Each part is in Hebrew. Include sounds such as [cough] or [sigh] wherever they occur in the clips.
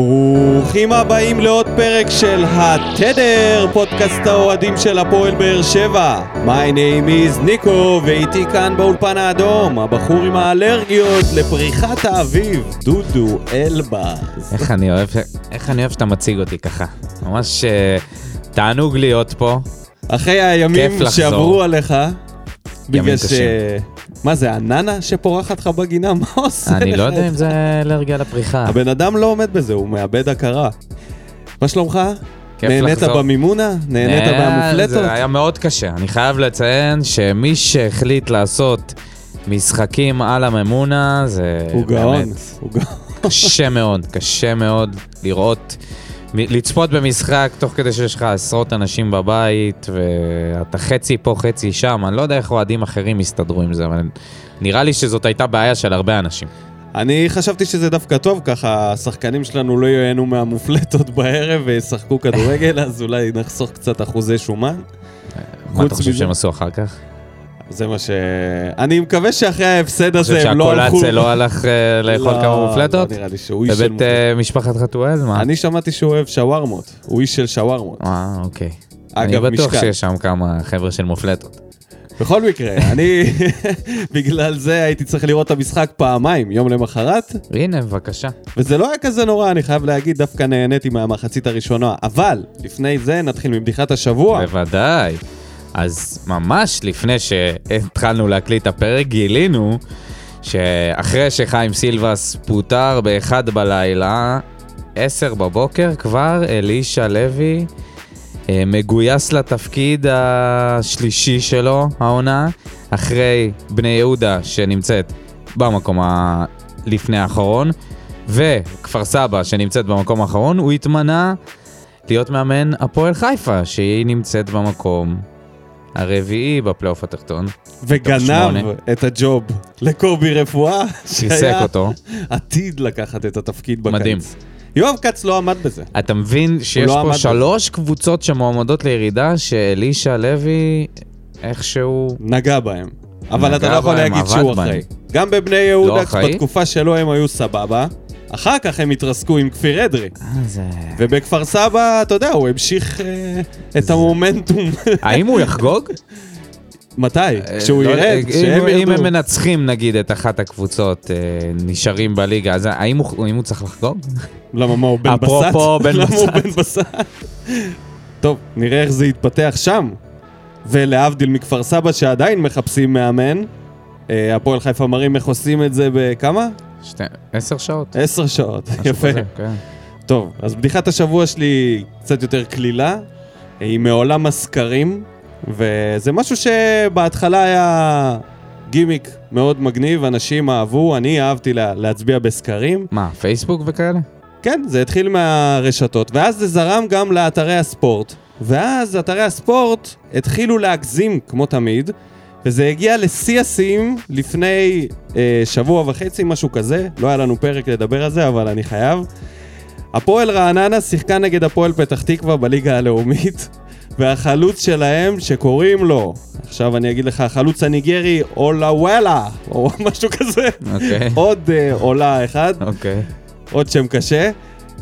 ברוכים הבאים לעוד פרק של התדר, פודקאסט האוהדים של הפועל באר שבע. My name is ניקו, ואיתי כאן באולפן האדום, הבחור עם האלרגיות לפריחת האביב, דודו אלבז. איך אני אוהב, איך אני אוהב שאתה מציג אותי ככה. ממש אה, תענוג להיות פה. אחרי הימים. שעברו עליך, בגלל ש... קשים. מה זה, הננה שפורחת לך בגינה? [laughs] מה עושה לך? אני לא יודע אם זה אלרגיה לפריחה. הבן אדם לא עומד בזה, הוא מאבד הכרה. מה שלומך? נהנית. במימונה? נהנית מהמופלטות? זה היה מאוד קשה. אני חייב לציין שמי שהחליט לעשות משחקים על הממונה, זה הוא באמת הוא גאון. קשה מאוד, קשה מאוד לראות, לצפות במשחק תוך כדי שיש לך עשרות אנשים בבית, ואתה חצי פה, חצי שם. אני לא יודע איך אוהדים אחרים יסתדרו עם זה, אבל נראה לי שזאת הייתה בעיה של הרבה אנשים. אני חשבתי שזה דווקא טוב, ככה השחקנים שלנו לא ייהנו מהמופלטות [laughs] בערב וישחקו כדורגל, אז אולי נחסוך קצת אחוזי שומן. מה אתה חושב שהם עשו אחר כך? זה מה ש... אני מקווה שאחרי ההפסד הזה הם לא הלכו... שהקולאצה לא הלך אה, לאכול לא, כמה מופלטות? לא נראה לי שהוא איש של בבית מופלטות. אה, משפחת חתואל? מה? אני שמעתי שהוא אוהב שווארמות, הוא איש של שווארמות. אה, אוקיי. אני בטוח. שיש שם כמה חבר'ה של מופלטות. בכל מקרה, אני [laughs] בגלל זה הייתי צריך לראות את המשחק פעמיים, יום למחרת, הנה, בבקשה. וזה לא היה כזה נורא, אני חייב להגיד, דווקא נהניתי מהמחצית הראשונה. אבל, לפני זה נתחיל מבדיחת השבוע. בוודאי. אז ממש לפני שהתחלנו להקליט הפרק, גילינו שאחרי שחיים סילבס פוטר באחד בלילה, עשר בבוקר כבר אלישע לוי אה, מגויס לתפקיד השלישי שלו, העונה, אחרי בני יהודה שנמצאת במקום ה... לפני האחרון, וכפר סבא שנמצאת במקום האחרון, הוא התמנה להיות מאמן הפועל חיפה, שהיא נמצאת במקום הרביעי בפלייאוף התחתון. וגנב. את הג'וב לקובי רפואה, שהיה אותו. עתיד לקחת את התפקיד בקיץ. מדהים. יואב כץ לא עמד בזה. אתה מבין שיש לא פה בזה. שלוש קבוצות שמועמדות לירידה, שאלישע לוי איכשהו... נגע בהם. אבל נגע אתה לא יכול להגיד שהוא. אחראי. גם בבני יהודה, אחראי? בתקופה שלו הם היו סבבה. אחר כך הם התרסקו עם כפיר אדרי. אה, זה... ובכפר סבא, אתה יודע, הוא המשיך אה, את המומנטום. האם הוא יחגוג? מתי? כשהוא לא, ירד? אם- כשהם אם הם ירדו? מנצחים נגיד את אחת הקבוצות, אה, נשארים בליגה, אז האם הוא האם הוא צריך לחגוג? למה, מה, הוא בן בסט? אפרופו בן [laughs] למה הוא בסט. בן בסט? טוב, נראה איך זה יתפתח שם. ולהבדיל מכפר סבא שעדיין מחפשים מאמן, אה, הפועל חיפה מראים איך עושים את זה בכמה? שתי- עשר שעות. עשר שעות. יפה. כזה, כן. טוב, אז בדיחת השבוע שלי קצת יותר קלילה, היא מעולם הסקרים, וזה משהו שבהתחלה היה גימיק מאוד מגניב, אנשים אהבו, אני אהבתי לה, להצביע בסקרים. מה, פייסבוק וכאלה? כן, זה התחיל מהרשתות, ואז זה זרם גם לאתרי הספורט. ואז אתרי הספורט התחילו להגזים, כמו תמיד, וזה הגיע לשיא השיאים לפני אה, שבוע וחצי, משהו כזה. לא היה לנו פרק לדבר על זה, אבל אני חייב. הפועל רעננה שיחקה נגד הפועל פתח תקווה בליגה הלאומית, [laughs] והחלוץ שלהם, שקוראים לו, עכשיו אני אגיד לך, החלוץ הניגרי, אולאוואלה, או [laughs] משהו כזה. אוקיי. [laughs] עוד אה, עולה אחד. אוקיי. עוד שם קשה.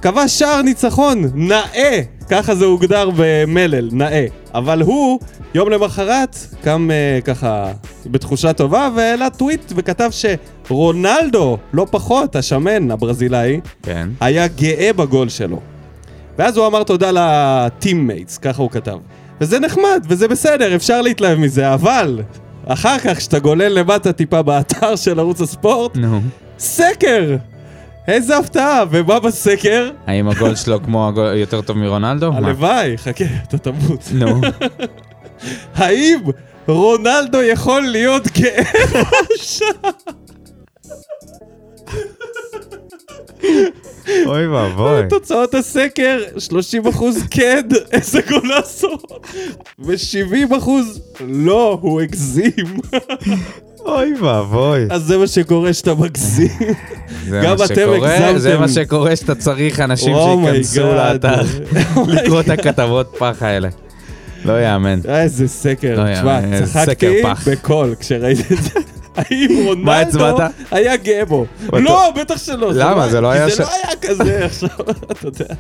כבש שער ניצחון, נאה, ככה זה הוגדר במלל, נאה. אבל הוא, יום למחרת, קם uh, ככה בתחושה טובה והעלה טוויט וכתב שרונלדו, לא פחות, השמן, הברזילאי, כן. היה גאה בגול שלו. ואז הוא אמר תודה ל teammates, ככה הוא כתב. וזה נחמד, וזה בסדר, אפשר להתלהב מזה, אבל אחר כך, כשאתה גולל למטה טיפה באתר של ערוץ הספורט, נו. סקר! איזה הפתעה! ומה בסקר? האם הגול שלו כמו הגול יותר טוב מרונלדו? הלוואי, חכה, אתה תמות. נו. [laughs] האם רונלדו יכול להיות גאה בשער? אוי ואבוי. תוצאות הסקר, 30% כן, איזה גולסו, ו-70% לא, הוא הגזים. אוי ואבוי. אז זה מה שקורה שאתה מגזים. גם אתם הגזמתם. זה מה שקורה שאתה צריך אנשים Oh שייכנסו. לאתר, [laughs] לקרוא את הכתבות פח האלה. לא יאמן. איזה סקר. לא תשמע, צחקתי. בקול כשראיתי את זה. האם רונלדו? היה גאה בו? לא, בטח שלא. למה? זה לא היה זה לא היה כזה [laughs] עכשיו, אתה יודע.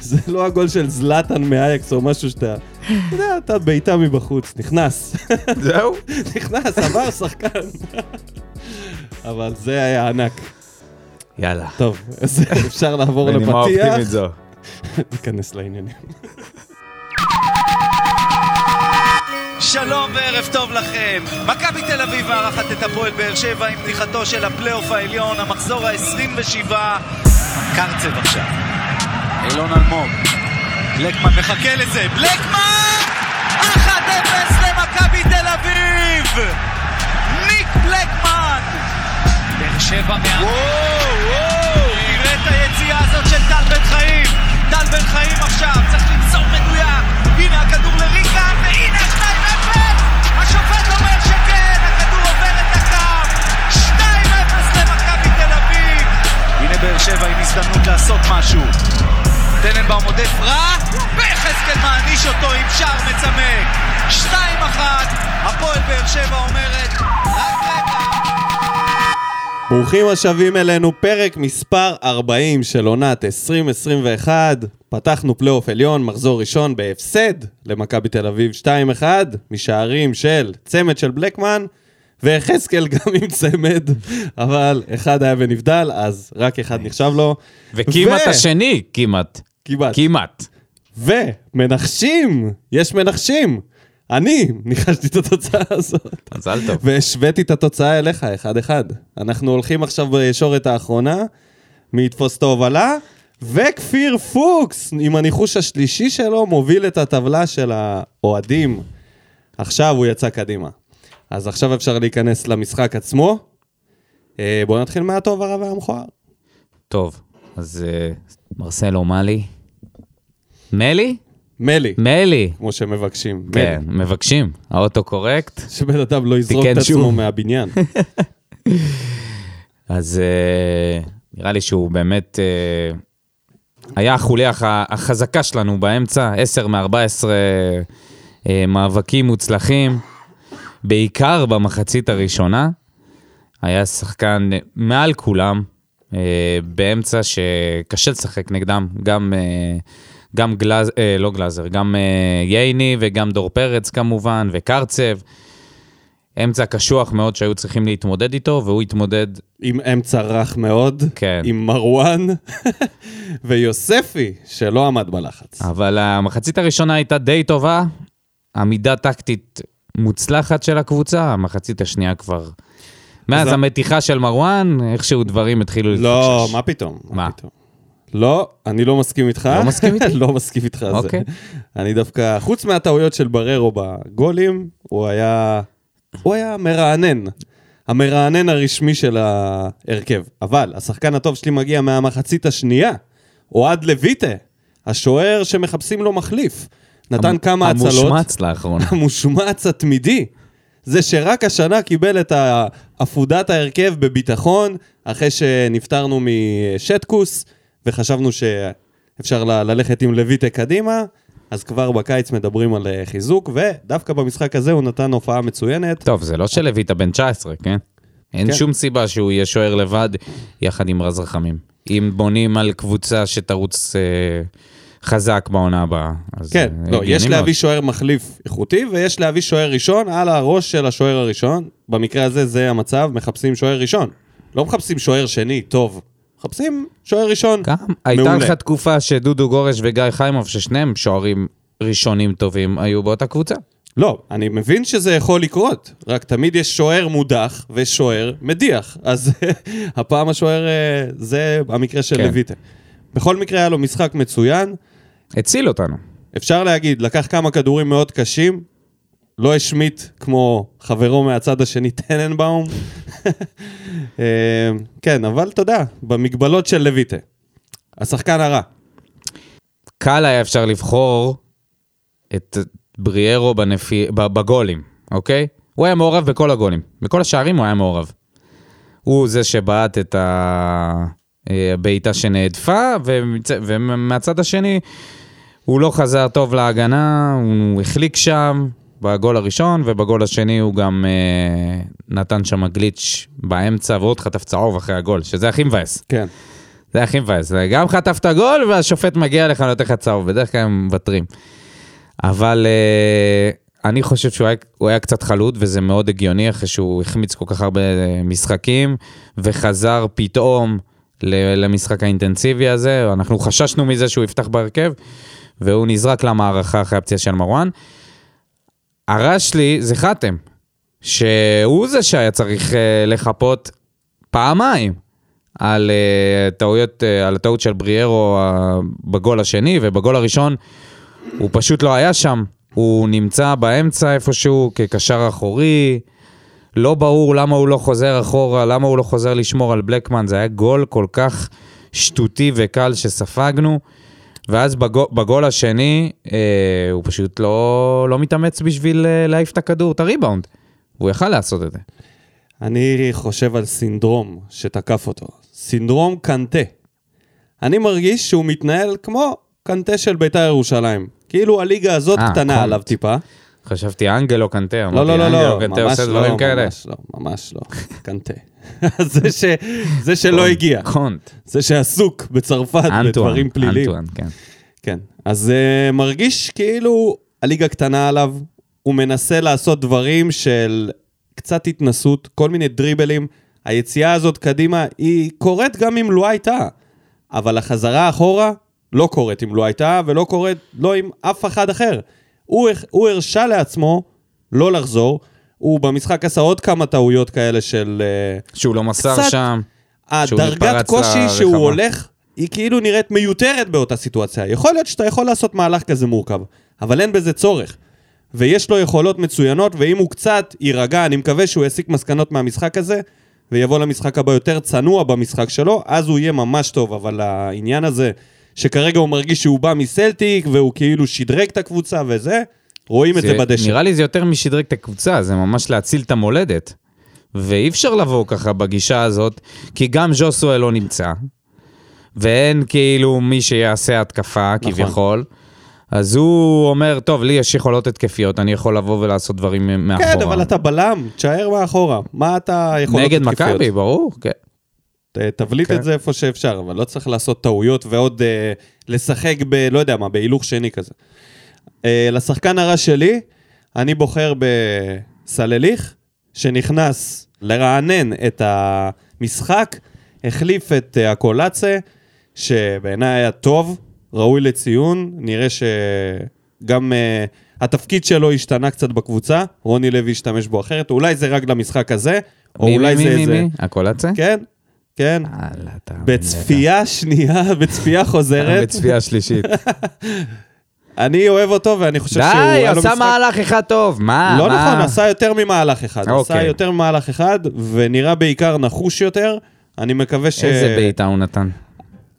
זה לא הגול של זלאטן מאייקס או משהו שאתה... אתה יודע, אתה בעיטה מבחוץ, נכנס. זהו? [laughs] נכנס, עבר שחקן. אבל זה היה ענק. יאללה. טוב, אז אפשר לעבור בנימה לפתיח. אופטימית זו. [laughs] ניכנס לעניינים. שלום וערב טוב לכם. מכבי תל אביב מארחת את הפועל באר שבע עם פתיחתו של הפלייאוף העליון, המחזור ה-27. קרצב עכשיו. אילון אלמוג. בלקמן מחכה לזה. בלקמן! 1-0 למכבי תל אביב! ניק בלקמן! באר שבע מה... וואו, וואו! תראה את היציאה הזאת של טל בן חיים! טל בן חיים עכשיו, צריך למסור מדויק! הנה הכדור לריקן, והנה 2-0! השופט אומר שכן, הכדור עובר את הקו! 2-0 למכבי תל אביב! הנה באר שבע עם הזדמנות לעשות משהו. טננבאום עודף רע, ויחזקאל מעניש אותו עם שער מצמק. 2-1, הפועל באר שבע אומרת. ברוכים השבים אלינו, פרק מספר 40 של עונת 2021. פתחנו פלייאוף עליון, מחזור ראשון בהפסד למכבי תל אביב 2-1, משערים של צמד של בלקמן, ויחזקאל גם עם צמד, אבל אחד היה ונבדל, אז רק אחד נחשב לו. וכמעט ו- השני, כמעט. כמעט. כמעט. ומנחשים, יש מנחשים. אני ניחשתי את התוצאה הזאת. מזל טוב. והשוויתי את התוצאה אליך, אחד-אחד. אנחנו הולכים עכשיו בישורת האחרונה, מי יתפוס את ההובלה, וכפיר פוקס, עם הניחוש השלישי שלו, מוביל את הטבלה של האוהדים. עכשיו הוא יצא קדימה. אז עכשיו אפשר להיכנס למשחק עצמו. אה, בואו נתחיל מהטוב, הרע והמכוער. טוב, אז אה, מרסלו מאלי. מלי? מלי, מלי. כמו שמבקשים. כן, מלי. מבקשים. האוטו קורקט. שבן אדם לא יזרוק את עצמו שוב. מהבניין. [laughs] אז אה, נראה לי שהוא באמת היה החוליה הח- החזקה שלנו באמצע, 10 מ-14 אה, מאבקים מוצלחים, בעיקר במחצית הראשונה. היה שחקן מעל כולם, אה, באמצע שקשה לשחק נגדם, גם, אה, גם אה, לא גלאזר, גם ייני וגם דור פרץ כמובן, וקרצב. אמצע קשוח מאוד שהיו צריכים להתמודד איתו, והוא התמודד עם אמצע רך מאוד, כן. עם מרואן [laughs] ויוספי, שלא עמד בלחץ. אבל המחצית הראשונה הייתה די טובה, עמידה טקטית מוצלחת של הקבוצה, המחצית השנייה כבר... מאז אז- המתיחה של מרואן, איכשהו דברים התחילו לא, להתפקשש. מה פתאום? מה? פתאום? לא, אני לא מסכים איתך. לא מסכים איתי? [laughs] לא מסכים איתך זה. אוקיי. אני דווקא, חוץ מהטעויות של בררו בגולים, הוא היה... הוא היה מרענן. המרענן הרשמי של ההרכב. אבל השחקן הטוב שלי מגיע מהמחצית השנייה. אוהד לויטה, השוער שמחפשים לו מחליף. נתן המ- כמה הצלות. המושמץ לאחרונה. [laughs] המושמץ התמידי. זה שרק השנה קיבל את עפודת ההרכב בביטחון, אחרי שנפטרנו משטקוס, וחשבנו שאפשר ל- ללכת עם לויטה קדימה, אז כבר בקיץ מדברים על אה, חיזוק, ודווקא במשחק הזה הוא נתן הופעה מצוינת. טוב, זה לא שלויטה בן 19, כן? אין כן. שום סיבה שהוא יהיה שוער לבד יחד עם רז רחמים. אם בונים על קבוצה שתרוץ אה, חזק בעונה הבאה, אז... כן, אה, לא, יש. להביא שוער מחליף איכותי, ויש להביא שוער ראשון על הראש של השוער הראשון. במקרה הזה זה המצב, מחפשים שוער ראשון. לא מחפשים שוער שני, טוב. מחפשים שוער ראשון. גם הייתה. לך תקופה שדודו גורש וגיא חיימוב, ששניהם שוערים ראשונים טובים, היו באותה קבוצה. לא, אני מבין שזה יכול לקרות, רק תמיד יש שוער מודח ושוער מדיח. אז [laughs] הפעם השוער אה, זה המקרה של כן. לויטה. בכל מקרה היה לו משחק מצוין. הציל אותנו. אפשר להגיד, לקח כמה כדורים מאוד קשים, לא השמיט כמו חברו מהצד השני, טננבאום. [laughs] אה, כן, אבל אתה יודע, במגבלות של לויטה. השחקן הרע. קל היה אפשר לבחור את בריארו בנפי... בגולים, אוקיי? הוא היה מעורב בכל הגולים. בכל השערים הוא היה מעורב. הוא זה שבעט את אה, הבעיטה שנהדפה, ומצ... ומהצד השני, הוא לא חזר טוב להגנה, הוא החליק שם, בגול הראשון, ובגול השני הוא גם אה, נתן שם גליץ' באמצע, ועוד חטף צהוב אחרי הגול, שזה הכי מבאס. כן. זה הכי מבאס. גם חטפת גול, והשופט מגיע לך ונותן לך צהוב, בדרך כלל הם מוותרים. אבל אה, אני חושב שהוא היה, הוא היה קצת חלוד, וזה מאוד הגיוני, אחרי שהוא החמיץ כל כך הרבה משחקים, וחזר פתאום למשחק האינטנסיבי הזה. אנחנו חששנו מזה שהוא יפתח בהרכב, והוא נזרק למערכה אחרי הפציעה של מרואן. הרע שלי זה חתם, שהוא זה שהיה צריך uh, לחפות פעמיים על, uh, טעויות, uh, על הטעות של בריארו בגול השני, ובגול הראשון הוא פשוט לא היה שם. הוא נמצא באמצע איפשהו כקשר אחורי, לא ברור למה הוא לא חוזר אחורה, למה הוא לא חוזר לשמור על בלקמן, זה היה גול כל כך שטותי וקל שספגנו. ואז בגול, בגול השני, אה, הוא פשוט לא, לא מתאמץ בשביל אה, להעיף את הכדור, את הריבאונד. הוא יכל לעשות את זה. אני חושב על סינדרום שתקף אותו. סינדרום קנטה. אני מרגיש שהוא מתנהל כמו קנטה של בית"ר ירושלים. כאילו הליגה הזאת אה, קטנה קונט. עליו טיפה. חשבתי אנגלו קנטה, לא, אמרתי, לא, לא, אנגלו לא, קנטה ממש עושה דברים לא, כאלה. ממש לא, ממש לא, קנטה. [laughs] זה ש- זה שלא הגיע, קונט. זה שעסוק בצרפת בדברים פליליים. אנטואן, כן. כן. אז uh, מרגיש כאילו הליגה קטנה עליו, הוא מנסה לעשות דברים של קצת התנסות, כל מיני דריבלים. היציאה הזאת קדימה היא קורית גם אם לא הייתה, אבל החזרה אחורה לא קורית אם לא הייתה, ולא קורית לא עם אף אחד אחר. הוא, הוא הרשה לעצמו לא לחזור, הוא במשחק עשה עוד כמה טעויות כאלה של... אה, שהוא לא מסר קצת- שם. שהוא הדרגת קושי שהוא לרחבה. הולך, היא כאילו נראית מיותרת באותה סיטואציה. יכול להיות שאתה יכול לעשות מהלך כזה מורכב, אבל אין בזה צורך. ויש לו יכולות מצוינות, ואם הוא קצת יירגע, אני מקווה שהוא יסיק מסקנות מהמשחק הזה, ויבוא למשחק הבא יותר צנוע במשחק שלו, אז הוא יהיה ממש טוב, אבל העניין הזה, שכרגע הוא מרגיש שהוא בא מסלטיק, והוא כאילו שדרג את הקבוצה וזה, רואים את זה בדשא. נראה לי זה יותר משדרג את הקבוצה, זה ממש להציל את המולדת. ואי אפשר לבוא ככה בגישה הזאת, כי גם ז'וסואל לא נמצא, ואין כאילו מי שיעשה התקפה נכון. כביכול. אז הוא אומר, טוב, לי יש יכולות התקפיות, אני יכול לבוא ולעשות דברים מאחורה. כן, אבל אתה בלם, תשאר מאחורה. מה אתה יכול... נגד מכבי, ברור, כן. תבליט כן. את זה איפה שאפשר, אבל לא צריך לעשות טעויות ועוד אה, לשחק ב... לא יודע מה, בהילוך שני כזה. אה, לשחקן הרע שלי, אני בוחר בסלליך, שנכנס לרענן את המשחק, החליף את אה, הקולאצה, שבעיניי היה טוב, ראוי לציון, נראה שגם אה, התפקיד שלו השתנה קצת בקבוצה, רוני לוי השתמש בו אחרת, אולי זה רק למשחק הזה, או מי, אולי מי, זה מי, איזה... מי? הקולצה? כן, כן. בצפייה שנייה, [laughs] בצפייה חוזרת, בצפייה שלישית. [laughs] אני אוהב אותו ואני חושב שהוא... די, עשה מהלך אחד טוב, מה? לא? נכון, עשה יותר ממהלך אחד. עשה אוקיי. יותר ממהלך אחד, ונראה בעיקר נחוש יותר. אני מקווה ש... איזה בעיטה הוא נתן.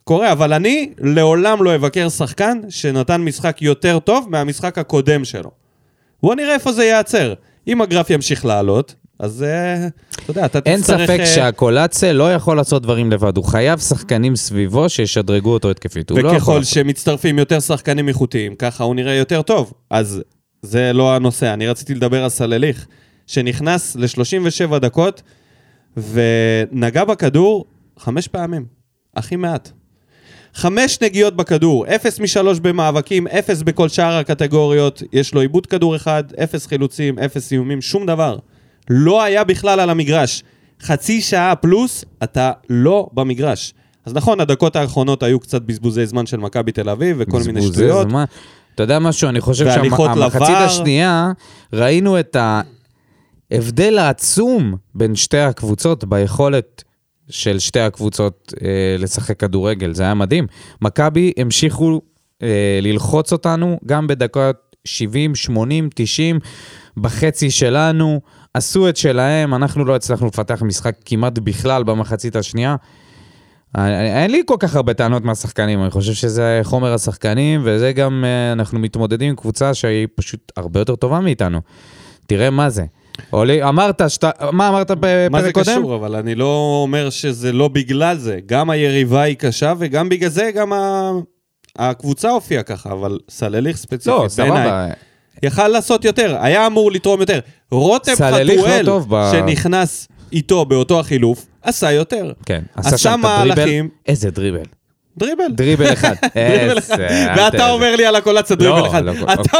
קורה, אבל אני לעולם לא אבקר שחקן שנתן משחק יותר טוב מהמשחק הקודם שלו. בוא נראה איפה זה ייעצר. אם הגרף ימשיך לעלות, אז אה, אתה יודע, אתה אין תצטרך... ספק אה, שהקולאצה לא יכול לעשות דברים לבד, הוא חייב שחקנים סביבו שישדרגו אותו התקפית. הוא לא יכול וככל. שמצטרפים יותר שחקנים איכותיים, ככה הוא נראה יותר טוב. אז זה לא הנושא, אני רציתי לדבר על סלליך, שנכנס ל-37 דקות ונגע בכדור חמש פעמים, הכי מעט. חמש נגיעות בכדור, אפס משלוש במאבקים, אפס בכל שאר הקטגוריות, יש לו עיבוד כדור אחד, אפס חילוצים, אפס איומים, שום דבר. לא היה בכלל על המגרש. חצי שעה פלוס, אתה לא במגרש. אז נכון, הדקות האחרונות היו קצת בזבוזי זמן של מכבי תל אביב וכל מיני שטויות. זמן. אתה יודע משהו, אני חושב שהמחצית לבר. השנייה, ראינו את ההבדל העצום בין שתי הקבוצות ביכולת של שתי הקבוצות אה, לשחק כדורגל, זה היה מדהים. מכבי המשיכו אה, ללחוץ אותנו גם בדקות 70, 80, 90, בחצי שלנו, עשו את שלהם, אנחנו לא הצלחנו לפתח משחק כמעט בכלל במחצית השנייה. אה, אין לי כל כך הרבה טענות מהשחקנים, אני חושב שזה חומר השחקנים, וזה גם, אה, אנחנו מתמודדים עם קבוצה שהיא פשוט הרבה יותר טובה מאיתנו. תראה מה זה. אולי, אמרת, שאתה, מה אמרת בפרק מה זה קודם? קשור? אבל אני לא אומר שזה לא בגלל זה. גם היריבה היא קשה, וגם בגלל זה גם ה... הקבוצה הופיעה ככה, אבל סלליך ספציפית, לא, בעיניי. יכל לעשות יותר, היה אמור לתרום יותר. רותם לא חתואל, טוב ב- שנכנס איתו באותו החילוף, עשה יותר. כן. עשה שם את הדריבל. מהלכים. איזה דריבל. דריבל. דריבל אחד. [laughs] דריבל אחד. איזה- ואתה אומר לי על הקולציה דריבל לא, אחד. לא, אתה פה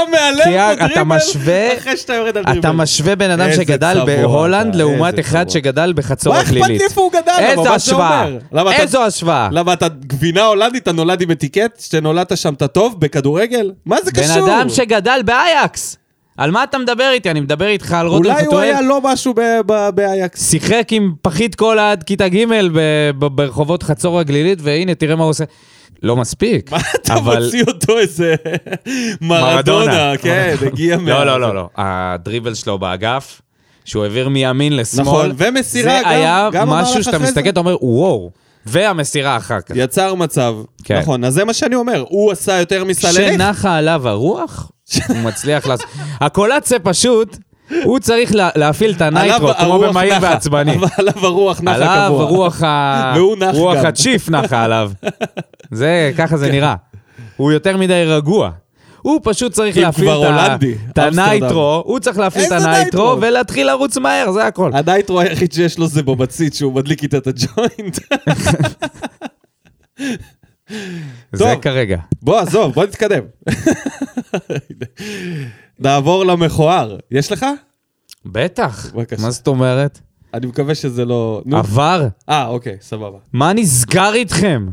אתה דריבל משווה- [laughs] אחרי שאתה יורד על דריבל. אתה משווה בן אדם שגדל בהולנד לעומת אחד. שגדל בחצור מה אכפת. לי איפה הוא גדל? איזו השוואה? איזו השוואה? למה אתה גבינה הולנדית, אתה נולד עם אטיקט, שנולדת שם אתה טוב בכדורגל? מה זה בן קשור? אדם שגדל באייקס. על מה אתה מדבר איתי? אני מדבר איתך על רותם אולי הוא. היה לא משהו באייקס. שיחק עם פחית קולה עד כיתה ג' ברחובות חצור הגלילית, והנה, תראה מה הוא עושה. לא מספיק. מה אתה מוציא אותו איזה מרדונה, כן, הגיע מה... לא, לא, לא, לא. הדריבל שלו באגף, שהוא העביר מימין לשמאל, נכון, ומסירה זה גם- היה גם המהלך משהו שאתה מסתכל, זה. אתה אומר, וואו. והמסירה אחר כך. יצר מצב. כן. נכון, אז זה מה שאני אומר, הוא עשה יותר מסלליך. כשנחה עליו הרוח, הוא מצליח לעשות... הקולציה פשוט, הוא צריך לה- להפעיל את ה nitro, כמו הרוח במהיר ועצבני. עליו הרוח נחה קבוע. עליו רוח ה... והוא נח רוח גם. הצ'יפ נחה עליו. זה, ככה זה נראה. הוא יותר מדי רגוע. הוא פשוט צריך להפעיל את ה nitro, הוא צריך להפעיל את ה nitro nitro? ולהתחיל לרוץ מהר, זה הכל. ה nitro היחיד שיש לו זה במצית, שהוא מדליק איתה את הג'וינט. [laughs] זה. כרגע. בוא, עזוב, בוא נתקדם. נעבור למכוער. יש לך? בטח. בבקשה. מה זאת אומרת? אני מקווה שזה לא... נו. עבר? אה, אוקיי, סבבה. מה נסגר איתכם?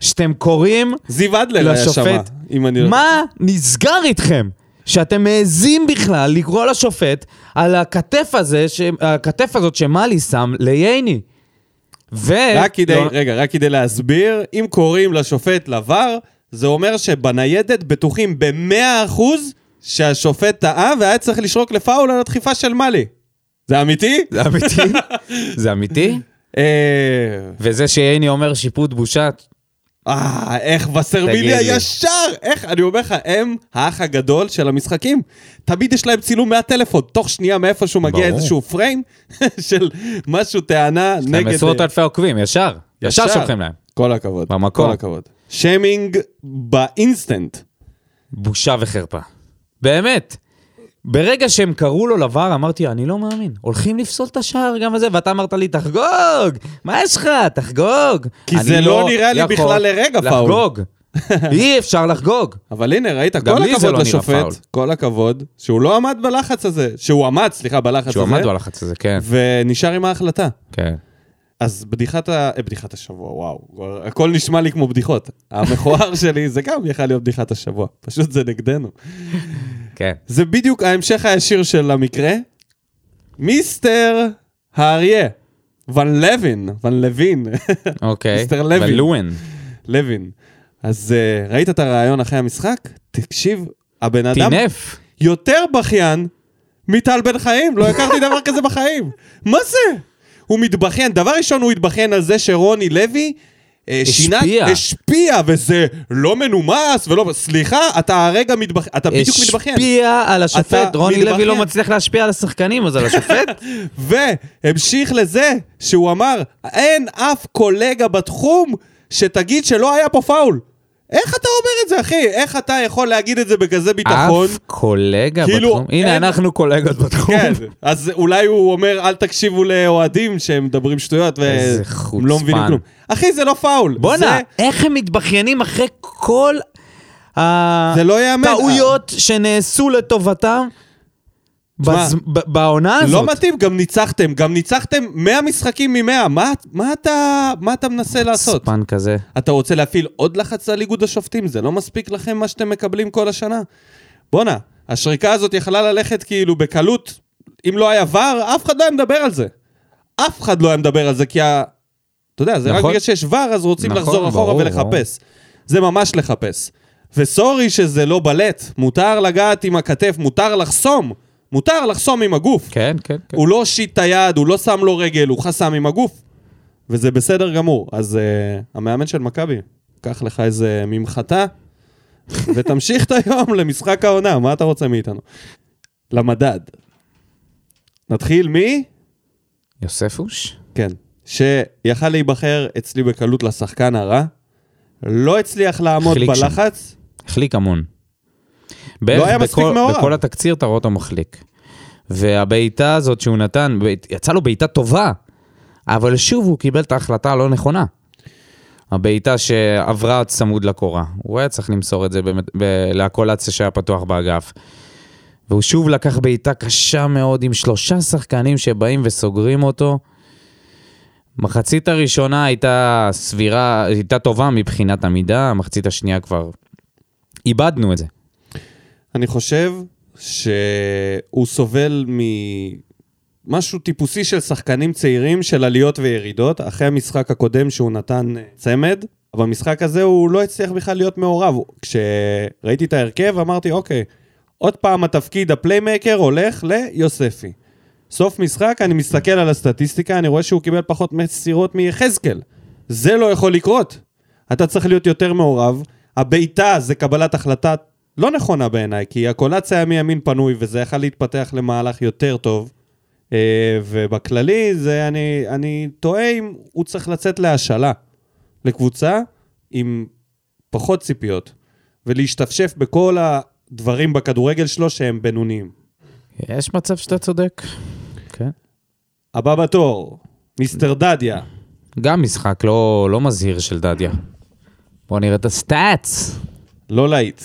שאתם קוראים זיו אדלר היה אם אני לא... מה נסגר איתכם? שאתם מעזים בכלל לקרוא לשופט על הכתף הזה, ש... הכתף הזאת שמאלי שם לייני. ו... רק כדי, לא- רגע, רק כדי להסביר, אם קוראים לשופט לבר, זה אומר שבניידת בטוחים ב-100% שהשופט טעה והיה צריך לשרוק לפאול על הדחיפה של מאלי. זה אמיתי? זה אמיתי? [laughs] זה אמיתי? אה, וזה שייני אומר שיפוט בושה, אה, איך וסרמיליה. ישר, איך, אני אומר לך, הם האח הגדול של המשחקים. תמיד יש להם צילום מהטלפון, תוך שנייה מאיפשהו מגיע ברור. איזשהו פריים [laughs] של משהו, טענה הם נגד... עשרות אלפי עוקבים, ישר. ישר ישר. שולחים להם. כל הכבוד. במקום. כל הכבוד. שיימינג באינסטנט. בושה וחרפה. באמת. ברגע שהם קראו לו לבר, אמרתי, אני לא מאמין. הולכים לפסול את השער גם הזה, ואתה אמרת לי, תחגוג! מה יש לך? תחגוג. כי זה לא נראה לי בכלל לרגע פאול. לחגוג. אי אפשר לחגוג. אבל הנה, ראית, כל הכבוד לא. לשופט, כל הכבוד, שהוא לא עמד בלחץ הזה, שהוא עמד, סליחה, בלחץ שהוא הזה, עמד בלחץ הזה, כן. ונשאר עם ההחלטה. כן. אז בדיחת, ה... אה, בדיחת השבוע, וואו, הכל נשמע לי כמו בדיחות. המכוער [laughs] שלי זה גם יכל להיות בדיחת השבוע, פשוט זה נגדנו. כן. זה בדיוק ההמשך הישיר של המקרה. מיסטר האריה, ון לוין, ון לוין, אוקיי. [laughs] מיסטר לוין. ולואן. לוין. אז uh, ראית את הרעיון אחרי המשחק? תקשיב, הבן אדם טינף. יותר בכיין מטל בן חיים, לא הכרתי דבר כזה בחיים. מה זה? הוא מתבכיין, דבר ראשון הוא התבכיין על זה שרוני לוי אה, שינה, השפיע. השפיע, וזה לא מנומס ולא... סליחה, אתה הרגע מתבכיין, אתה בדיוק מתבכיין. השפיע על השופט, אתה רוני לוי מתבכיין. לא מצליח להשפיע על השחקנים, אז על השופט? [laughs] והמשיך לזה שהוא אמר, אין אף קולגה בתחום שתגיד שלא היה פה פאול. איך אתה אומר את זה, אחי? איך אתה יכול להגיד את זה בכזה ביטחון? אף קולגה כאילו, בתחום? הנה, אין- אנחנו קולגות [laughs] בתחום. כן, אז אולי הוא אומר, אל תקשיבו לאוהדים שהם מדברים שטויות והם לא מבינים. כלום. אחי, זה לא פאול. בואנה, זה- איך הם מתבכיינים אחרי כל זה לא ייאמן. הטעויות שנעשו לטובתם בז- ב- בעונה הזאת. לא מתאים, גם ניצחתם, גם ניצחתם 100 משחקים מ-100. מה, מה, אתה, מה אתה מנסה לעשות? ספן כזה. אתה רוצה להפעיל עוד לחץ על איגוד השופטים? זה לא מספיק לכם מה שאתם מקבלים כל השנה? בואנה, השריקה הזאת יכלה ללכת כאילו בקלות, אם לא היה ור, אף אחד לא היה מדבר על זה. אף אחד לא היה מדבר על זה, כי ה... אתה יודע, זה רק נכון. בגלל שיש ור, אז רוצים נכון, לחזור אחורה ברור, ולחפש. זה ממש לחפש. וסורי שזה לא בלט, מותר לגעת עם הכתף, מותר לחסום. מותר לחסום עם הגוף. כן, כן, כן. הוא לא הושיט את היד, הוא לא שם לו רגל, הוא חסם עם הגוף. וזה בסדר גמור. אז uh, המאמן של מכבי, קח לך איזה ממחטה, [laughs] ותמשיך את היום למשחק העונה, מה אתה רוצה מאיתנו? למדד. נתחיל מ... יוספוש? כן. שיכל להיבחר אצלי בקלות לשחקן הרע, לא הצליח לעמוד שם. בלחץ, החליק המון. בערך לא היה מספיק בכל- מעורב. בכל התקציר אתה רואה אותו מחליק. והבעיטה הזאת שהוא נתן, יצא לו בעיטה טובה, אבל שוב הוא קיבל את ההחלטה הלא נכונה. הבעיטה שעברה צמוד לקורה. הוא היה צריך למסור את זה לאקולציה שהיה פתוח באגף. והוא שוב לקח בעיטה קשה מאוד עם שלושה שחקנים שבאים וסוגרים אותו. מחצית הראשונה הייתה סבירה, הייתה טובה מבחינת עמידה, המחצית השנייה כבר איבדנו את זה. אני חושב שהוא סובל ממשהו טיפוסי של שחקנים צעירים של עליות וירידות. אחרי המשחק הקודם שהוא נתן אה, צמד, במשחק הזה הוא לא הצליח בכלל להיות מעורב. כשראיתי את ההרכב אמרתי, אוקיי, עוד פעם התפקיד הפליימקר הולך ליוספי. סוף משחק, אני מסתכל על הסטטיסטיקה, אני רואה שהוא קיבל פחות מסירות מיחזקאל. זה לא יכול לקרות. אתה צריך להיות יותר מעורב. הבעיטה זה קבלת החלטה לא נכונה בעיניי, כי הקולציה היה מימין פנוי וזה יכול להתפתח למהלך יותר טוב. אה, ובכללי, זה אני, אני תוהה אם הוא צריך לצאת להשאלה לקבוצה עם פחות ציפיות, ולהשתפשף בכל הדברים בכדורגל שלו שהם בינוניים. יש מצב שאתה צודק. כן. הבא בתור, מיסטר דדיה. גם משחק לא, לא מזהיר של דדיה. בואו נראה את הסטאצ. לא להיט,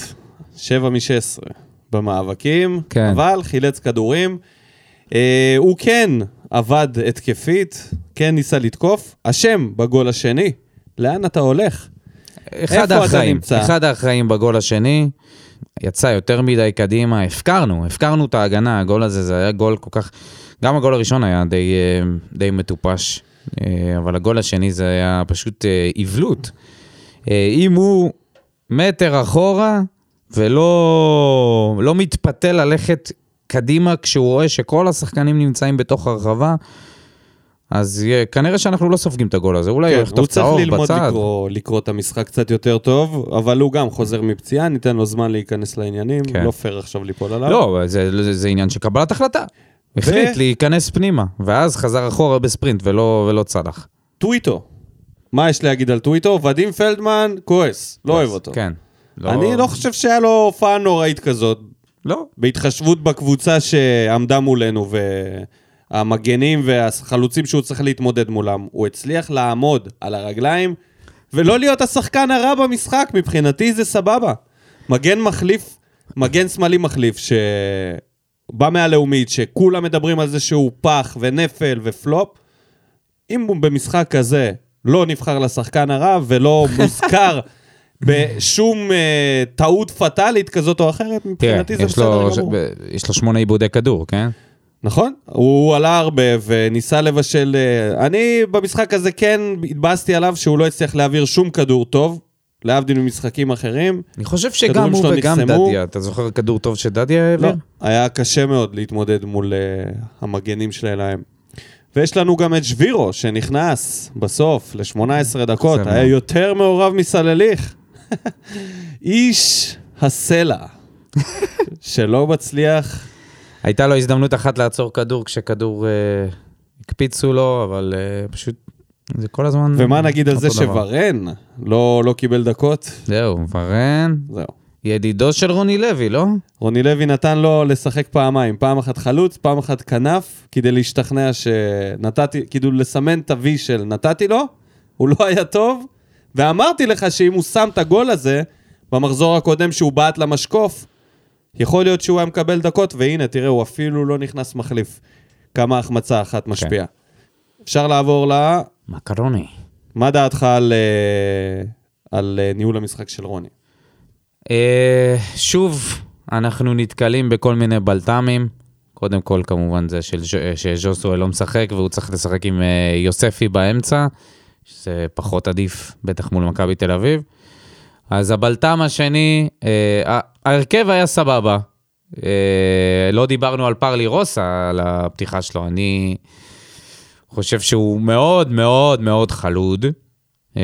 7 מ-16 במאבקים, כן. אבל חילץ כדורים. אה, הוא כן עבד התקפית, כן ניסה לתקוף. אשם בגול השני, לאן אתה הולך? אחד האחראים, נמצא? אחד האחראים בגול השני, יצא יותר מדי קדימה, הפקרנו, הפקרנו את ההגנה, הגול הזה, זה היה גול כל כך... גם הגול הראשון היה די, אה, די מטופש, אה, אבל הגול השני זה היה פשוט אה. אה, אם הוא מטר אחורה ולא לא מתפתה ללכת קדימה כשהוא רואה שכל השחקנים נמצאים בתוך הרחבה, אז כנראה שאנחנו לא סופגים את הגול הזה, אולי הוא כן, יחטוף הוא צריך צהוב ללמוד בצד. לקרוא, לקרוא את המשחק קצת יותר טוב, אבל הוא גם חוזר מפציעה, ניתן לו זמן להיכנס לעניינים, כן. לא פייר עכשיו ליפול עליו. לא, זה, זה, זה עניין של קבלת החלטה. החליט להיכנס פנימה, ואז חזר אחורה בספרינט ולא, ולא צלח. טוויטו, מה יש להגיד על טוויטו? ודים פלדמן כועס, לא אוהב אותו. כן. אני לא חושב שהיה לו הופעה נוראית כזאת, לא. בהתחשבות בקבוצה שעמדה מולנו והמגנים והחלוצים שהוא צריך להתמודד מולם. הוא הצליח לעמוד על הרגליים ולא להיות השחקן הרע במשחק, מבחינתי זה סבבה. מגן מחליף, מגן שמאלי מחליף שבא מהלאומית, שכולם מדברים על זה שהוא פח ונפל ופלופ, אם הוא במשחק כזה לא נבחר לשחקן הרע ולא [laughs] מוזכר בשום אה, טעות פטאלית כזאת או אחרת, תראה, מבחינתי זה יש בסדר לו, גמור. יש לו שמונה עיבודי כדור, כן? נכון, הוא עלה הרבה וניסה לבשל... אה, אני במשחק הזה כן התבאסתי עליו שהוא לא הצליח להעביר שום כדור טוב, להבדיל ממשחקים אחרים. אני חושב שגם כדורים הוא שלו וגם נחסמו. דדיה, אתה זוכר כדור טוב שדדיה העביר? לא, היה קשה מאוד להתמודד מול uh, המגנים שלהם. ויש לנו גם את שבירו, שנכנס בסוף ל-18 דקות, היה מאוד. יותר מעורב מסלליך. איש הסלע, שלא מצליח... הייתה לו הזדמנות אחת לעצור כדור כשכדור אה, הקפיצו לו, אבל אה, פשוט זה כל הזמן... ומה נגיד על זה. שוורן לא, לא קיבל דקות? זהו, ורן, זהו. ידידו של רוני לוי, לא? רוני לוי נתן לו לשחק פעמיים, פעם אחת חלוץ, פעם אחת כנף, כדי להשתכנע שנתתי, כאילו לסמן את ה-V של נתתי לו, הוא לא היה טוב, ואמרתי לך שאם הוא שם את הגול הזה, במחזור הקודם שהוא בעט למשקוף, יכול להיות שהוא היה מקבל דקות, והנה, תראה, הוא אפילו לא נכנס מחליף. כמה החמצה אחת משפיעה. אפשר לעבור ל... מקרוני. מה דעתך על, אה, על אה, ניהול המשחק של רוני? אה, שוב, אנחנו נתקלים בכל מיני בלת"מים. קודם כל, כמובן, זה שז'וסואל לא משחק והוא צריך לשחק עם יוספי באמצע, שזה פחות עדיף, בטח מול מכבי תל אביב. אז הבלת"ם השני, אה, ההרכב היה סבבה. אה, לא דיברנו על פרלי רוסה, על הפתיחה שלו. אני חושב שהוא מאוד מאוד מאוד חלוד. אה,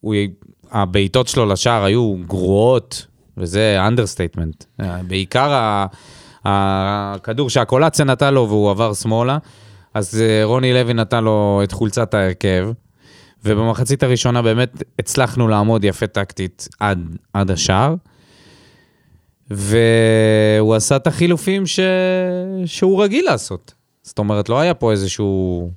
הוא, הבעיטות שלו לשער היו גרועות, וזה understatement. בעיקר ה, הכדור שהקולציה נתן לו והוא עבר שמאלה, אז אה, רוני לוי נתן לו את חולצת ההרכב, ובמחצית הראשונה באמת הצלחנו לעמוד יפה טקטית עד, עד השער. והוא עשה את החילופים ש... שהוא רגיל לעשות. זאת אומרת, לא היה פה איזשהו...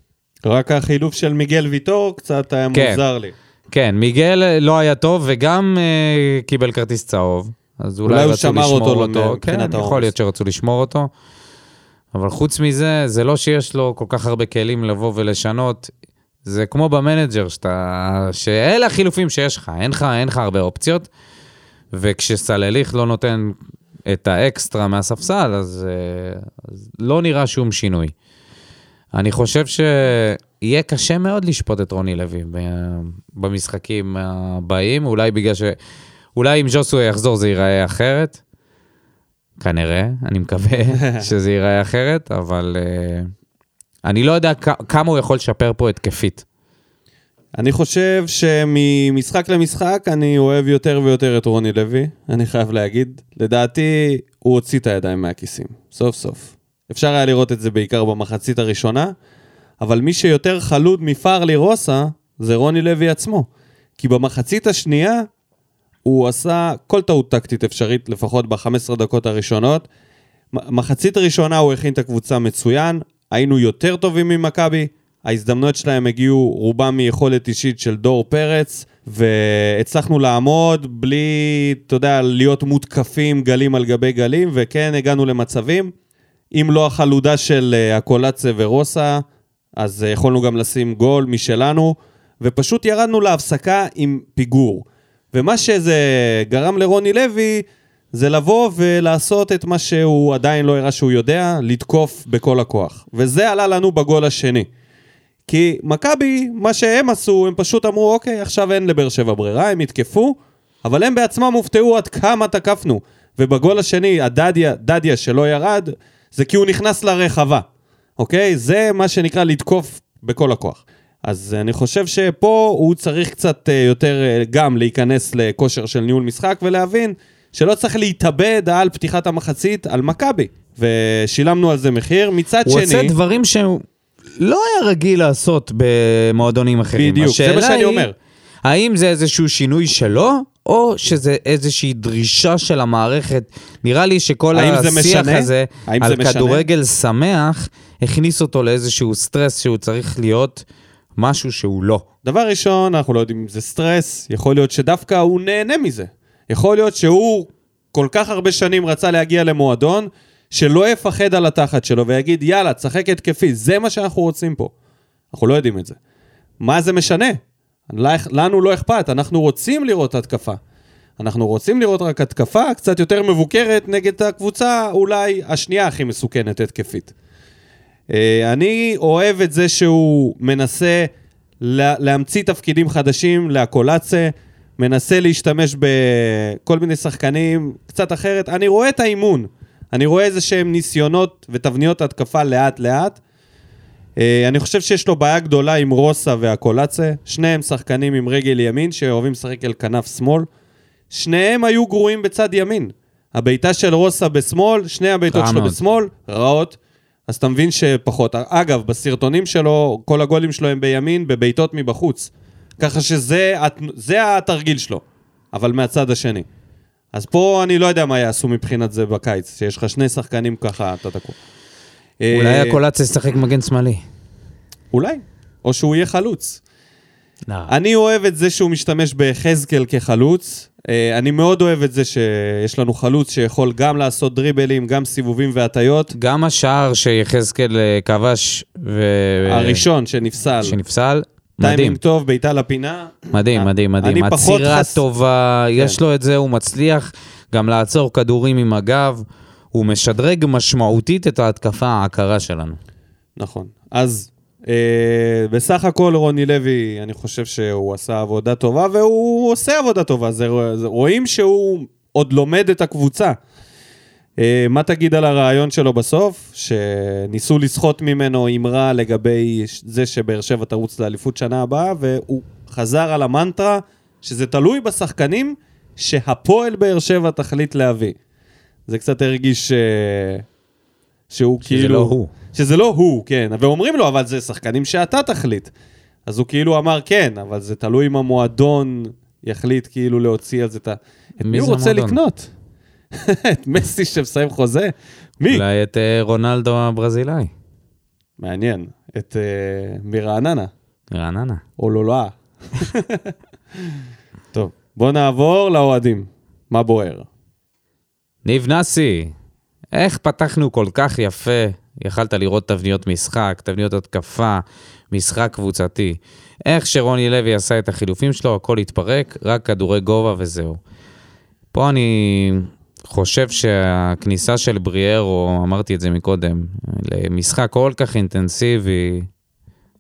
רק החילוף של מיגל ויטור קצת היה כן. מוזר לי. כן, מיגל לא היה טוב וגם אה, קיבל כרטיס צהוב. אז אולי, אולי הוא שמר אותו אותו. מבחינת כן. יכול להיות שרצו לשמור אותו. אבל חוץ מזה, זה לא שיש לו כל כך הרבה כלים לבוא ולשנות. זה כמו במנג'ר, שאתה... שאלה החילופים שיש לך, אין לך, אין לך הרבה אופציות. וכשסלליך לא נותן את האקסטרה מהספסל, אז, אה, אז לא נראה שום שינוי. אני חושב שיהיה קשה מאוד לשפוט את רוני לוי במשחקים הבאים, אולי בגלל ש... אולי אם ז'וסווה יחזור זה ייראה אחרת. כנראה, אני מקווה [laughs] שזה ייראה אחרת, אבל uh, אני לא יודע כ- כמה הוא יכול לשפר פה התקפית. אני חושב שממשחק למשחק אני אוהב יותר ויותר את רוני לוי, אני חייב להגיד. לדעתי, הוא הוציא את הידיים מהכיסים, סוף סוף. אפשר היה לראות את זה בעיקר במחצית הראשונה, אבל מי שיותר חלוד מפארלי רוסה זה רוני לוי עצמו. כי במחצית השנייה הוא עשה כל טעות טקטית אפשרית, לפחות ב-15 דקות הראשונות. מחצית ראשונה הוא הכין את הקבוצה מצוין, היינו יותר טובים ממכבי, ההזדמנויות שלהם הגיעו רובם מיכולת אישית של דור פרץ, והצלחנו לעמוד בלי, אתה יודע, להיות מותקפים גלים על גבי גלים, וכן, הגענו למצבים. אם לא החלודה של אה, הקולצה ורוסה, אז אה, יכולנו גם לשים גול משלנו, ופשוט ירדנו להפסקה עם פיגור. ומה שזה גרם לרוני לוי, זה לבוא ולעשות את מה שהוא עדיין לא הראה שהוא יודע, לתקוף בכל הכוח. וזה עלה לנו בגול השני. כי מכבי, מה שהם עשו, הם פשוט אמרו, אוקיי, עכשיו אין לבאר שבע ברירה, הם יתקפו, אבל הם בעצמם הופתעו עד כמה תקפנו. ובגול השני, הדדיה, דדיה שלא ירד, זה כי הוא נכנס לרחבה, אוקיי? זה מה שנקרא לתקוף בכל הכוח. אז אני חושב שפה הוא צריך קצת אה, יותר אה, גם להיכנס לכושר של ניהול משחק ולהבין שלא צריך להתאבד על פתיחת המחצית על מכבי. ושילמנו על זה מחיר. מצד הוא שני... עושה דברים שהוא לא היה רגיל לעשות במועדונים אחרים. בדיוק, זה מה שאני היא, אומר. האם זה איזשהו שינוי שלו, או שזה איזושהי דרישה של המערכת? נראה לי שכל השיח משנה? הזה על זה משנה? כדורגל שמח, הכניס אותו לאיזשהו סטרס שהוא צריך להיות משהו שהוא לא. דבר ראשון, אנחנו לא יודעים אם זה סטרס, יכול להיות שדווקא הוא נהנה מזה. יכול להיות שהוא כל כך הרבה שנים רצה להגיע למועדון, שלא יפחד על התחת שלו ויגיד, יאללה, תשחק התקפי, זה מה שאנחנו רוצים פה. אנחנו לא יודעים את זה. מה זה משנה? לנו לא אכפת, אנחנו רוצים לראות התקפה. אנחנו רוצים לראות רק התקפה קצת יותר מבוקרת נגד הקבוצה אולי השנייה הכי מסוכנת התקפית. אה, אני אוהב את זה שהוא מנסה לה, להמציא תפקידים חדשים לאקולצה, מנסה להשתמש בכל מיני שחקנים קצת אחרת. אני רואה את האימון, אני רואה איזה שהם ניסיונות ותבניות התקפה לאט-לאט. אה, אני חושב שיש לו בעיה גדולה עם רוסה והקולצה, שניהם שחקנים עם רגל ימין שאוהבים לשחק אל כנף שמאל. שניהם היו גרועים בצד ימין. הבעיטה של רוסה בשמאל, שני הבעיטות שלו. בשמאל, רעות. אז אתה מבין שפחות. אגב, בסרטונים שלו, כל הגולים שלו הם בימין, בבעיטות מבחוץ. ככה שזה הת- זה התרגיל שלו, אבל מהצד השני. אז פה אני לא יודע מה יעשו מבחינת זה בקיץ, שיש לך שני שחקנים ככה, אתה תקוע. אולי אה, הקולציה ישחק מגן שמאלי. אולי. או שהוא יהיה חלוץ. לא. אני אוהב את זה שהוא משתמש ביחזקאל כחלוץ. אה, אני מאוד אוהב את זה שיש לנו חלוץ שיכול גם לעשות דריבלים, גם סיבובים והטיות. גם השער שיחזקאל אה, כבש ו... הראשון שנפסל. שנפסל, מדהים. טיימינג טוב, בעיטה לפינה. מדהים, מדהים, מדהים. אני פחות עצירה חס- טובה, כן. יש לו את זה, הוא מצליח גם לעצור כדורים עם הגב. הוא משדרג משמעותית את ההתקפה העקרה שלנו. נכון. אז אה, בסך הכל רוני לוי, אני חושב שהוא עשה עבודה טובה, והוא עושה עבודה טובה. זה, זה, רואים שהוא עוד לומד את הקבוצה. אה, מה תגיד על הרעיון שלו בסוף? שניסו לסחוט ממנו אמרה לגבי זה שבאר שבע תרוץ לאליפות שנה הבאה, והוא חזר על המנטרה שזה תלוי בשחקנים שהפועל באר שבע תחליט להביא. זה קצת הרגיש אה, שהוא שזה כאילו... לא הוא. שזה לא הוא, כן. ואומרים לו, אבל זה שחקנים שאתה תחליט. אז הוא כאילו אמר, כן, אבל זה תלוי אם המועדון יחליט כאילו להוציא על זה את ה... את מי הוא רוצה המועדון? לקנות? [laughs] את מסי שמסיים חוזה? מי? אולי את אה, רונלדו הברזילאי, מעניין. את אה, מרעננה, רעננה. או לולאה. [laughs] טוב, בוא נעבור לאוהדים. מה בוער? ניב נאסי, איך פתחנו כל כך יפה? יכלת לראות תבניות משחק, תבניות התקפה, משחק קבוצתי. איך שרוני לוי עשה את החילופים שלו, הכל התפרק, רק כדורי גובה וזהו. פה אני חושב שהכניסה של בריארו, אמרתי את זה מקודם, למשחק כל כך אינטנסיבי,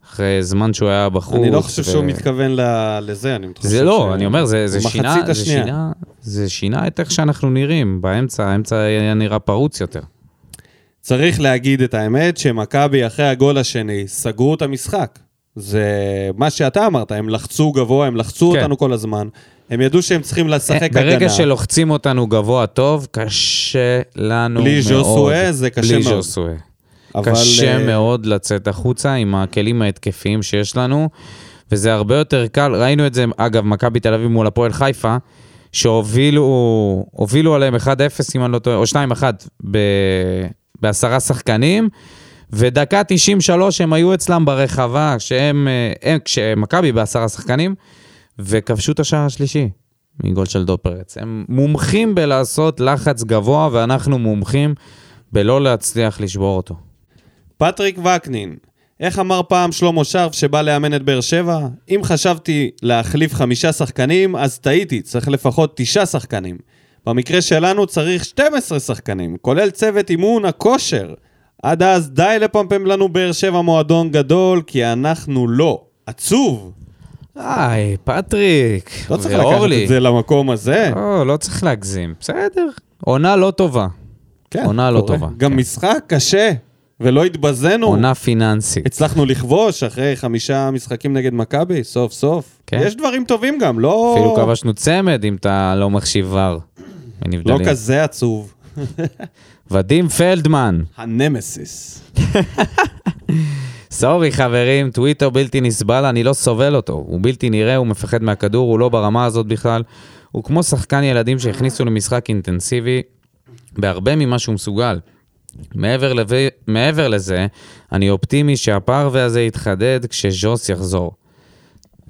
אחרי זמן שהוא היה בחוץ. אני לא חושב ו- שהוא מתכוון ל- לזה, אני חושב זה לא, ש- אני אומר, זה, זה, שינה, זה. שינה, זה שינה את איך שאנחנו נראים. באמצע, האמצע היה נראה פרוץ יותר. צריך להגיד את האמת, שמכבי אחרי הגול השני סגרו את המשחק. זה מה שאתה אמרת, הם לחצו גבוה, הם לחצו כן. אותנו כל הזמן. הם ידעו שהם צריכים לשחק הגנה. ברגע שלוחצים אותנו גבוה טוב, קשה לנו בלי מאוד. ז'וסואה זה קשה בלי מאוד. ז'וסואה. אבל, קשה אה, מאוד לצאת החוצה עם הכלים ההתקפיים שיש לנו, וזה הרבה יותר קל. ראינו את זה, אגב, מכבי תל אביב מול הפועל חיפה, שהובילו הובילו עליהם 1-0, אם אני לא טועה, או 2-1 ב- בעשרה שחקנים, ודקה 93 הם היו אצלם ברחבה, כשהם, אה, הם, כשמכבי בעשרה שחקנים, וכבשו את השער השלישי מגול של דור פרץ. הם מומחים בלעשות לחץ גבוה, ואנחנו מומחים בלא להצליח לשבור אותו. פטריק וקנין, איך אמר פעם שלמה שרף שבא לאמן את באר שבע? אם חשבתי להחליף חמישה שחקנים, אז טעיתי, צריך לפחות תשעה שחקנים. במקרה שלנו צריך 12 שחקנים, כולל צוות אימון הכושר. עד אז די לפמפם לנו באר שבע מועדון גדול, כי אנחנו לא. עצוב. היי, פטריק, לא צריך לקחת ואורלי. את זה למקום הזה. לא, לא צריך להגזים. בסדר. עונה לא טובה. כן, עונה לא. טובה, גם כן. משחק קשה, ולא התבזינו. עונה פיננסית. הצלחנו לכבוש אחרי חמישה משחקים נגד מכבי, סוף סוף. כן. יש דברים טובים גם, לא... אפילו כבשנו צמד אם אתה לא מחשיב ור. לא. כזה עצוב. [laughs] ודים פלדמן. הנמסיס. [laughs] סורי חברים, טוויטר בלתי נסבל, אני לא סובל אותו. הוא בלתי נראה, הוא מפחד מהכדור, הוא לא ברמה הזאת בכלל. הוא כמו שחקן ילדים שהכניסו למשחק אינטנסיבי בהרבה ממה שהוא מסוגל. מעבר, לב... מעבר לזה, אני אופטימי שהפרווה הזה יתחדד כשז'וס יחזור.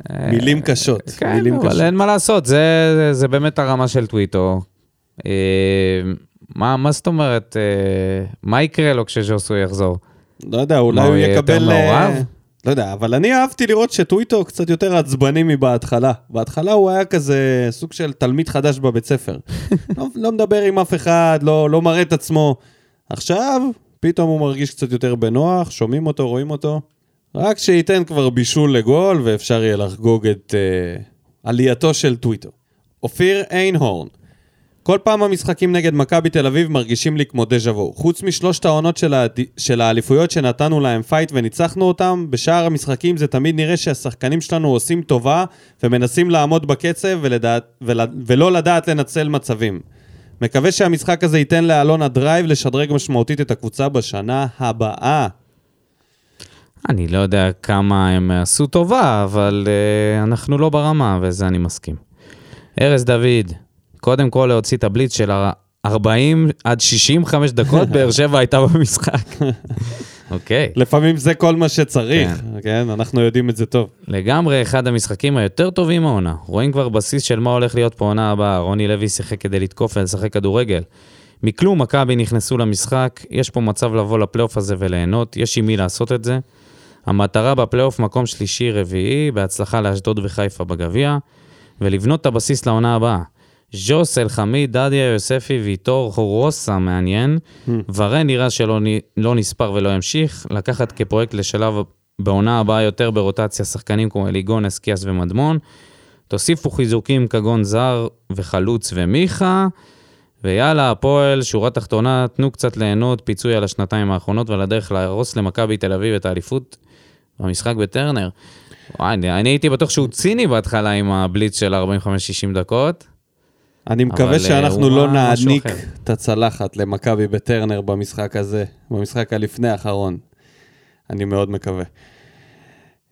מילים קשות. כן, מילים אבל קשות. אין מה לעשות, זה, זה, זה באמת הרמה של טוויטר. אה, מה, מה זאת אומרת, אה, מה יקרה לו כשז'וסו יחזור? לא יודע, אולי הוא יקבל... אה? לא יודע, אבל אני אהבתי לראות שטוויטר קצת יותר עצבני מבהתחלה. בהתחלה הוא היה כזה סוג של תלמיד חדש בבית ספר. [laughs] לא, לא מדבר עם אף אחד, לא, לא מראה את עצמו. עכשיו, פתאום הוא מרגיש קצת יותר בנוח, שומעים אותו, רואים אותו. רק שייתן כבר בישול לגול ואפשר יהיה לחגוג את uh, עלייתו של טוויטר. אופיר איינהורן, כל פעם המשחקים נגד מכבי תל אביב מרגישים לי כמו דז'ה וו. חוץ משלושת העונות של, הד... של האליפויות שנתנו להם fight וניצחנו אותם, בשאר המשחקים זה תמיד נראה שהשחקנים שלנו עושים טובה ומנסים לעמוד בקצב ולדעת... ול... ולא לדעת לנצל מצבים. מקווה שהמשחק הזה ייתן לאלונה drive לשדרג משמעותית את הקבוצה בשנה הבאה. אני לא יודע כמה הם עשו טובה, אבל uh, אנחנו לא ברמה, וזה אני מסכים. ארז דוד, קודם כל להוציא את הבליץ של ה- 40 עד 65 דקות, [laughs] באר שבע הייתה במשחק. [laughs] אוקיי. לפעמים זה כל מה שצריך, כן. כן? אנחנו יודעים את זה טוב. לגמרי אחד המשחקים היותר טובים העונה. רואים כבר בסיס של מה הולך להיות פה עונה הבאה. רוני לוי שיחק כדי לתקוף ולשחק כדורגל. מכלום מכבי נכנסו למשחק, יש פה מצב לבוא לפלייאוף הזה וליהנות, יש עם מי לעשות את זה. המטרה בפלייאוף מקום שלישי-רביעי, בהצלחה לאשדוד וחיפה בגביע, ולבנות את הבסיס לעונה הבאה. ז'וס, אלחמיד, דדיה, יוספי, ויטור, חורוסה, מעניין. ורן נראה שלא לא נספר ולא ימשיך. לקחת כפרויקט לשלב בעונה הבאה יותר ברוטציה שחקנים כמו אליגון, אסקיאס ומדמון. תוסיפו חיזוקים כגון זר וחלוץ ומיכה. ויאללה, הפועל, שורה תחתונה, תנו קצת ליהנות, פיצוי על השנתיים האחרונות ועל הדרך להרוס למכבי תל אביב את האליפות במשחק בטרנר. וואי, אני הייתי בטוח שהוא ציני בהתחלה עם הבליץ של 45-60 דקות. אני מקווה אבל, שאנחנו אה, לא נעניק. את הצלחת למכבי בטרנר במשחק הזה, במשחק הלפני האחרון. אני מאוד מקווה.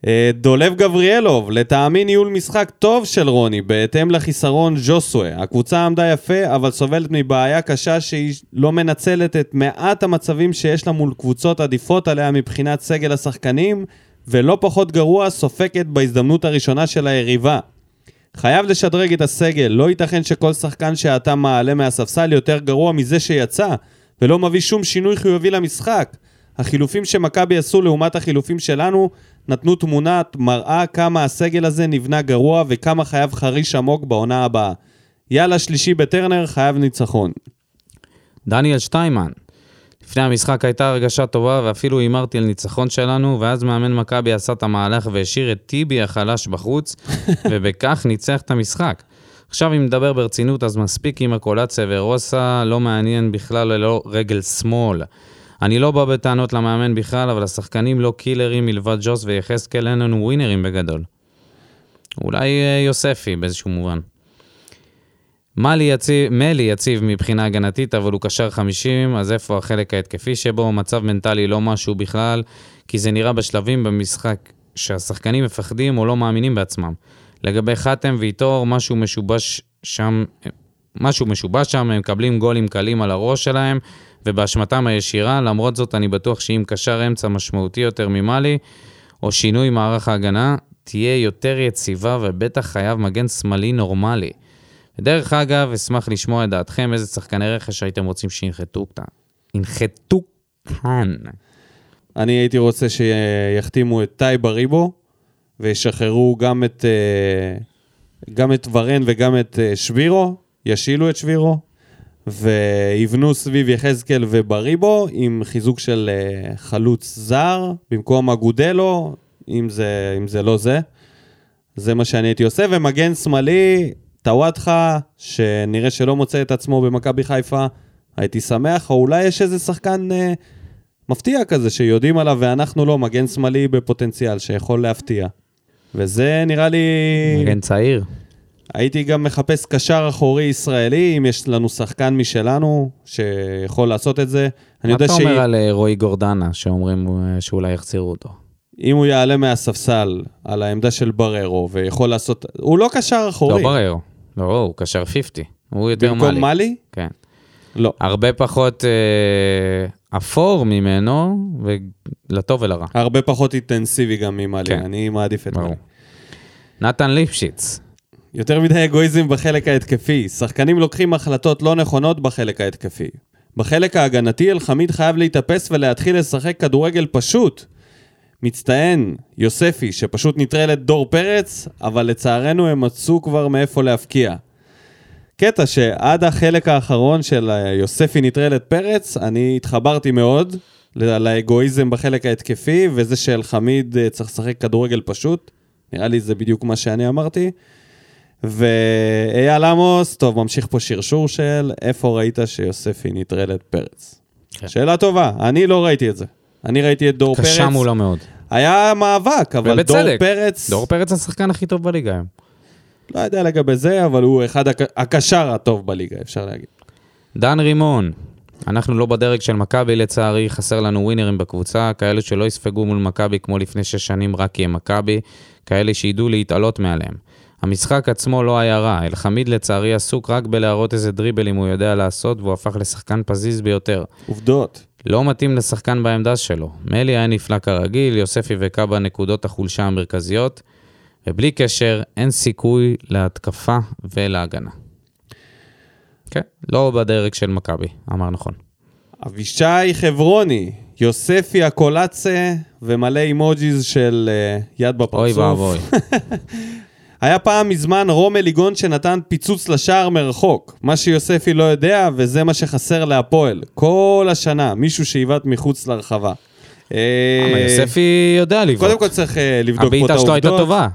אה, דולב גבריאלוב, לטעמי ניהול משחק טוב של רוני, בהתאם לחיסרון ז'וסווה. הקבוצה עמדה יפה, אבל סובלת מבעיה קשה שהיא לא מנצלת את מעט המצבים שיש לה מול קבוצות עדיפות עליה מבחינת סגל השחקנים, ולא פחות גרוע, סופקת בהזדמנות הראשונה של היריבה. חייב לשדרג את הסגל, לא ייתכן שכל שחקן שאתה מעלה מהספסל יותר גרוע מזה שיצא, ולא מביא שום שינוי חיובי למשחק. החילופים שמכבי עשו לעומת החילופים שלנו נתנו תמונת מראה כמה הסגל הזה נבנה גרוע וכמה חייב חריש עמוק בעונה הבאה. יאללה שלישי בטרנר, חייב ניצחון. דניאל שטיימן, לפני המשחק הייתה הרגשה טובה ואפילו הימרתי על ניצחון שלנו, ואז מאמן מכבי עשה את המהלך והשאיר את טיבי החלש בחוץ, [laughs] ובכך ניצח את המשחק. עכשיו אם נדבר ברצינות, אז מספיק עם הקולציה ורוסה, לא מעניין בכלל ללא רגל שמאל. אני לא בא בטענות למאמן בכלל, אבל השחקנים לא קילרים מלבד ג'וס ויחזקאל, אין לנו ווינרים בגדול. אולי אה, יוספי באיזשהו מובן. מלי יציב, מלי יציב מבחינה הגנתית, אבל הוא קשר 50, אז איפה החלק ההתקפי שבו? מצב מנטלי לא משהו בכלל, כי זה נראה בשלבים במשחק שהשחקנים מפחדים או לא מאמינים בעצמם. לגבי חתם ואיתור, משהו משובש שם, משהו משובש שם, הם מקבלים גולים קלים על הראש שלהם, ובאשמתם הישירה, למרות זאת אני בטוח שאם קשר אמצע משמעותי יותר ממאלי, או שינוי מערך ההגנה, תהיה יותר יציבה ובטח חייב מגן שמאלי נורמלי. דרך אגב, אשמח לשמוע את דעתכם, איזה שחקני רכש הייתם רוצים שינחתו כאן. ינחתו כאן. אני הייתי רוצה שיחתימו את טאי בריבו, וישחררו גם את, אה, גם את ורן וגם את אה, שבירו, ישילו את שבירו, ויבנו סביב יחזקאל ובריבו עם חיזוק של אה, חלוץ זר, במקום אגודלו, אם זה, אם זה לא זה. זה מה שאני הייתי עושה, ומגן שמאלי, טוואטחה, שנראה שלא מוצא את עצמו במכבי חיפה, הייתי שמח, או אולי יש איזה שחקן אה, מפתיע כזה שיודעים עליו ואנחנו לא, מגן שמאלי בפוטנציאל שיכול להפתיע. וזה נראה לי... מגן צעיר. הייתי גם מחפש קשר אחורי ישראלי, אם יש לנו שחקן משלנו שיכול לעשות את זה. מה אתה אומר על אה, רועי גורדנה, שאומרים אה, שאולי יחזירו אותו? הוא יעלה מהספסל על העמדה של בררו ויכול לעשות... הוא לא קשר לא אחורי. ברר. לא, הוא קשר 50. הוא יותר מאלי. במקום מאלי? כן. לא. הרבה פחות אה, אפור ממנו, ולטוב ולרע. הרבה פחות אינטנסיבי גם ממאלי, כן. אני מעדיף את. מאלי. נתן ליפשיץ. יותר מדי אגואיזם בחלק ההתקפי. שחקנים לוקחים החלטות לא נכונות בחלק ההתקפי. בחלק ההגנתי אלחמיד חייב להתאפס ולהתחיל לשחק כדורגל פשוט. מצטיין, יוספי, שפשוט נטרל את דור פרץ, אבל לצערנו הם מצאו כבר מאיפה להפקיע. קטע שעד החלק האחרון של אה, יוספי נטרל את פרץ, אני התחברתי מאוד לאגואיזם בחלק ההתקפי, וזה שאלחמיד אה, צריך לשחק כדורגל פשוט. נראה לי זה בדיוק מה שאני אמרתי. ואייל עמוס, טוב, ממשיך פה שרשור של איפה ראית שיוספי נטרל את פרץ? כן. שאלה טובה, אני לא ראיתי את זה. אני ראיתי את דור פרץ. קשה מולו מאוד. היה מאבק, אבל דור ובצדק. פרץ, דור פרץ השחקן הכי טוב בליגה היום. לא יודע לגבי זה, אבל הוא אחד הק- הקשר הטוב בליגה, אפשר להגיד. דן רימון, אנחנו לא בדרג של מכבי לצערי, חסר לנו ווינרים בקבוצה, כאלה שלא יספגו מול מכבי כמו לפני שש שנים רק כי הם מכבי, כאלה שידעו להתעלות מעליהם. המשחק עצמו לא היה רע, אלחמיד לצערי עסוק רק בלהראות איזה דריבלים הוא יודע לעשות, והוא הפך לשחקן פזיז ביותר. עובדות. לא מתאים לשחקן בעמדה שלו. מלי היה נפלא כרגיל, יוספי וקאבה נקודות החולשה המרכזיות, ובלי קשר, אין סיכוי להתקפה ולהגנה. כן, לא בדרג של מכבי, אמר נכון. אבישי חברוני, יוספי הקולצה ומלא אימוג'יז של uh, יד בפרצוף. אוי ואבוי. [laughs] היה פעם מזמן רומל ליגון שנתן פיצוץ לשער מרחוק. מה שיוספי לא יודע, וזה מה שחסר להפועל. כל השנה, מישהו שעיוות מחוץ לרחבה. אה, אבל יוספי יודע לבעוט. קודם כל צריך אה, לבדוק פה את הבעיטה שלו הייתה העובדות. טובה.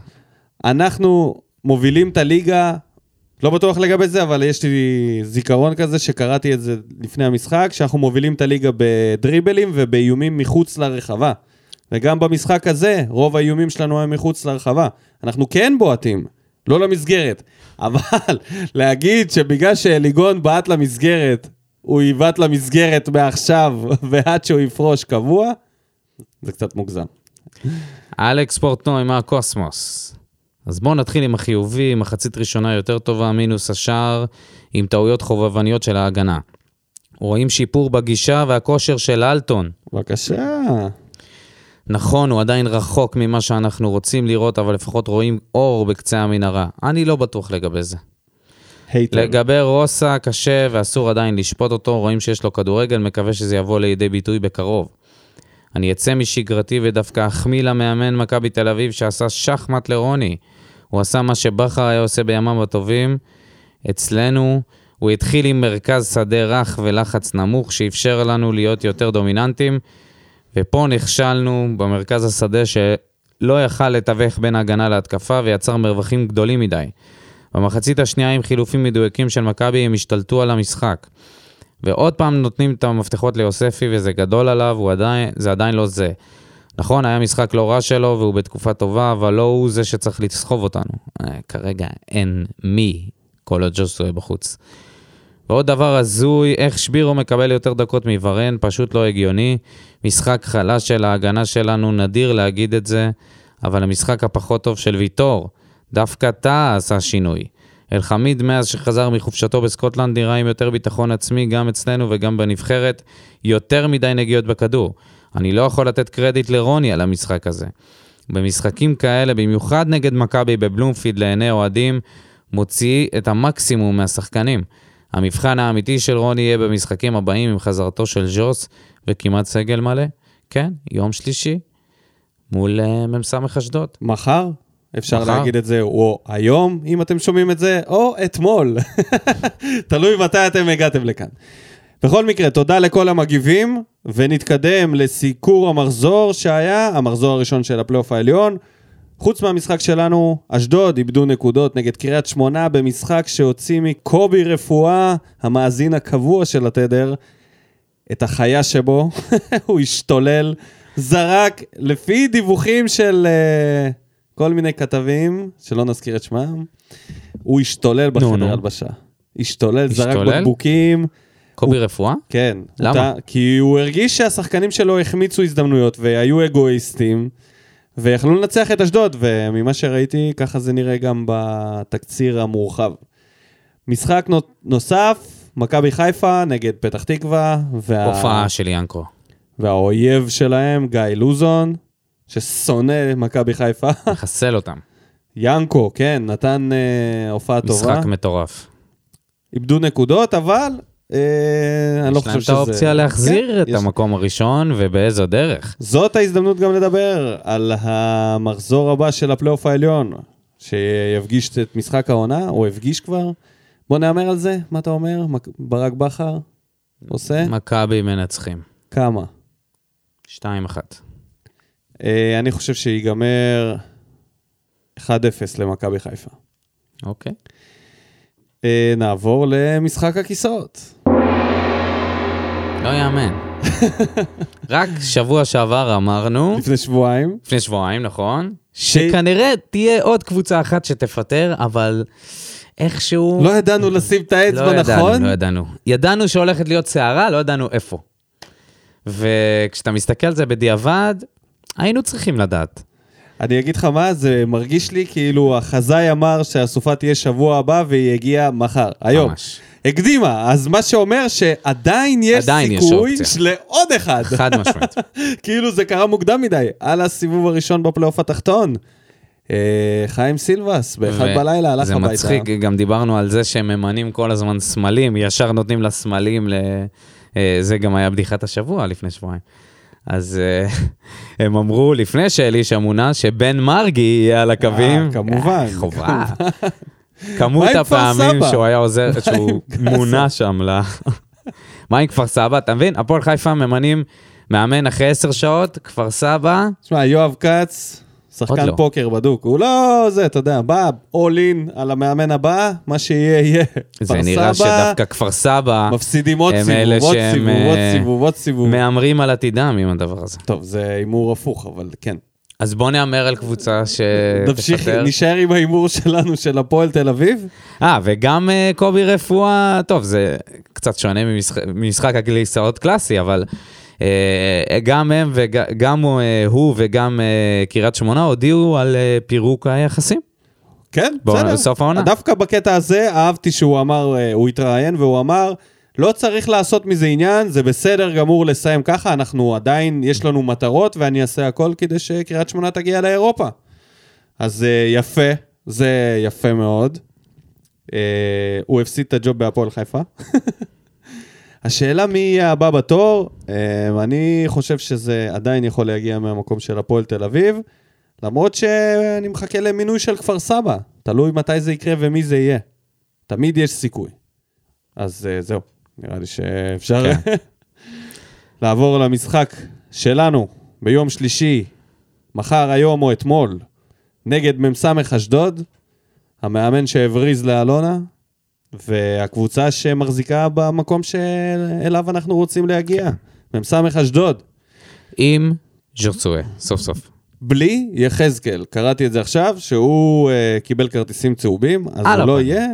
אנחנו מובילים את הליגה, לא בטוח לגבי זה, אבל יש לי זיכרון כזה שקראתי את זה לפני המשחק, שאנחנו מובילים את הליגה בדריבלים ובאיומים מחוץ לרחבה. וגם במשחק הזה, רוב האיומים שלנו הם מחוץ לרחבה. אנחנו כן בועטים, לא למסגרת. אבל [laughs] להגיד שבגלל שאליגון בעט למסגרת, הוא עיוות למסגרת מעכשיו [laughs] ועד שהוא יפרוש קבוע, זה קצת מוגזם. אלכס פורטנוי מהקוסמוס. אז בואו נתחיל עם החיובי, מחצית ראשונה יותר טובה, מינוס השער, עם טעויות חובבניות של ההגנה. רואים שיפור בגישה והכושר של אלטון. בבקשה. נכון, הוא עדיין רחוק ממה שאנחנו רוצים לראות, אבל לפחות רואים אור בקצה המנהרה. אני לא בטוח לגבי זה. הייטר. לגבי רוסה, קשה ואסור עדיין לשפוט אותו, רואים שיש לו כדורגל, מקווה שזה יבוא לידי ביטוי בקרוב. אני אצא משגרתי ודווקא אחמיא למאמן מכבי תל אביב שעשה שחמט לרוני. הוא עשה מה שבכר היה עושה בימיו הטובים. אצלנו הוא התחיל עם מרכז שדה רך ולחץ נמוך, שאפשר לנו להיות יותר דומיננטיים, ופה נכשלנו במרכז השדה שלא יכל לתווך בין ההגנה להתקפה ויצר מרווחים גדולים מדי. במחצית השנייה עם חילופים מדויקים של מכבי הם השתלטו על המשחק. ועוד פעם נותנים את המפתחות ליוספי וזה גדול עליו, עדיין, זה עדיין לא זה. נכון, היה משחק לא רע שלו והוא בתקופה טובה, אבל לא הוא זה שצריך לסחוב אותנו. אה, כרגע אין מי, כל עוד בחוץ. ועוד דבר הזוי, איך שבירו מקבל יותר דקות מוורן, פשוט לא הגיוני. משחק חלש של ההגנה שלנו, נדיר להגיד את זה, אבל המשחק הפחות טוב של ויטור, דווקא טאה עשה שינוי. אלחמיד מאז שחזר מחופשתו בסקוטלנד נראה עם יותר ביטחון עצמי גם אצלנו וגם בנבחרת, יותר מדי נגיעות בכדור. אני לא יכול לתת קרדיט לרוני על המשחק הזה. במשחקים כאלה, במיוחד נגד מכבי בבלומפיד לעיני אוהדים, מוציא את המקסימום מהשחקנים. המבחן האמיתי של רוני יהיה במשחקים הבאים עם חזרתו של ז'וס וכמעט סגל מלא. כן, יום שלישי, מול uh, מ"ס אשדוד. מחר? אפשר מחר. להגיד את זה, או היום, אם אתם שומעים את זה, או אתמול. [laughs] תלוי מתי אתם הגעתם לכאן. בכל מקרה, תודה לכל המגיבים, ונתקדם לסיקור המחזור שהיה, המחזור הראשון של הפלייאוף העליון. חוץ מהמשחק שלנו, אשדוד איבדו נקודות נגד קריית שמונה במשחק שהוציא מקובי רפואה, המאזין הקבוע של התדר, את החיה שבו, [laughs] הוא השתולל, זרק, לפי דיווחים של uh, כל מיני כתבים, שלא נזכיר את שמם, הוא השתולל בחדר. הלבשה. השתולל, זרק? בקבוקים. קובי רפואה? כן. למה? אותה, כי הוא הרגיש שהשחקנים שלו החמיצו הזדמנויות והיו אגואיסטים, ויכלו לנצח את אשדוד, וממה שראיתי, ככה זה נראה גם בתקציר המורחב. משחק נו- נוסף, מכבי חיפה נגד פתח תקווה, וה... הופעה של ינקו. והאויב שלהם, גיא לוזון, ששונא מכבי חיפה. [laughs] מחסל אותם. ינקו, כן, נתן אה, הופעה טובה. משחק מטורף. איבדו נקודות, אבל אני לא יש חושב להם שזה... את האופציה להחזיר כן, את יש- המקום הראשון, ובאיזו דרך. זאת ההזדמנות גם לדבר על המחזור הבא של הפלייאוף העליון, שיפגיש את משחק העונה, או הפגיש כבר. בוא נהמר על זה, מה אתה אומר? ברק בכר עושה? מכבי מנצחים. כמה? 2-1. אה, אני חושב שיגמר 1-0 למכבי חיפה. אוקיי. אה, נעבור למשחק הכיסאות. לא יאמן. רק שבוע שעבר אמרנו, לפני שבועיים. לפני שבועיים, נכון? שכנראה תהיה עוד קבוצה אחת שתפטר, אבל איכשהו... לא ידענו לשים את האצבע לא ידענו, נכון? לא ידענו. ידענו שהולכת להיות סערה, לא ידענו איפה. וכשאתה מסתכל על זה בדיעבד, היינו צריכים לדעת. אני אגיד לך מה, זה מרגיש לי כאילו החזאי אמר שהסופה תהיה שבוע הבא והיא הגיעה מחר, היום. ממש. הקדימה, אז מה שאומר שעדיין יש עדיין יש סיכוי אופציה. לעוד אחד. חד משמעית. [laughs] כאילו זה קרה מוקדם מדי, על הסיבוב הראשון בפלייאוף התחתון. אה, חיים סילבס, באחד ו- בלילה הלך זה הביתה. מצחיק, גם דיברנו על זה שהם ממנים כל הזמן סמלים, ישר נותנים לסמלים, ל... אה, זה גם היה בדיחת השבוע לפני שבועיים. אז אה, [laughs] הם אמרו לפני שאלישע מונה שבן מרגי יהיה על הקווים. אה, כמובן, אה, חובה. [laughs] כמות הפעמים? שהוא היה עוזר, שהוא [laughs] מונה שם ל... מה עם כפר סבא? אתה מבין? הפועל חיפה ממנים מאמן אחרי עשר שעות, כפר סבא, תשמע, יואב כץ, שחקן לא. פוקר בדוק, הוא לא זה, אתה יודע, בא all in על המאמן הבא, מה שיהיה יהיה. זה נראה שדווקא כפר סבא מפסידים עוד סיבוב, עוד סיבוב, עוד אה, סיבוב, עוד סיבוב. מהמרים על עתידם עם הדבר הזה. טוב, זה הימור הפוך, אבל כן. אז בוא נהמר על קבוצה נמשיך, שתפטר. נשאר עם ההימור שלנו, של הפועל תל אביב. אה, וגם אה, קובי רפואה, טוב, זה קצת שונה ממשחק, ממשחק הכיסאות קלאסי, אבל uh, גם הם וגם אה, הוא וגם אה, קריית שמונה הודיעו על אה, פירוק היחסים. כן, בסדר. בסוף העונה. דווקא בקטע הזה אהבתי שהוא אמר, אה, הוא התראיין והוא אמר, לא צריך לעשות מזה עניין, זה בסדר גמור לסיים ככה, אנחנו עדיין, יש לנו מטרות ואני אעשה הכל כדי שקריית שמונה תגיע לאירופה. אז אה, יפה, זה יפה מאוד. אה, הוא הפסיד את הג'וב בהפועל חיפה. [laughs] השאלה מי יהיה הבא בתור, אה, אני חושב שזה עדיין יכול להגיע מהמקום של הפועל תל אביב, למרות שאני מחכה למינוי של כפר סבא, תלוי מתי זה יקרה ומי זה יהיה. תמיד יש סיכוי. אז אה, זהו, נראה לי שאפשר [laughs] לעבור למשחק שלנו ביום שלישי, מחר, היום או אתמול, נגד מ"ס אשדוד, המאמן שהבריז לאלונה, והקבוצה שמחזיקה במקום שאליו אנחנו רוצים להגיע, מ"ס אשדוד. עם ג'רצואה, סוף סוף. בלי יחזקאל, קראתי את זה עכשיו, שהוא uh, קיבל כרטיסים צהובים, אז הוא לא. יהיה,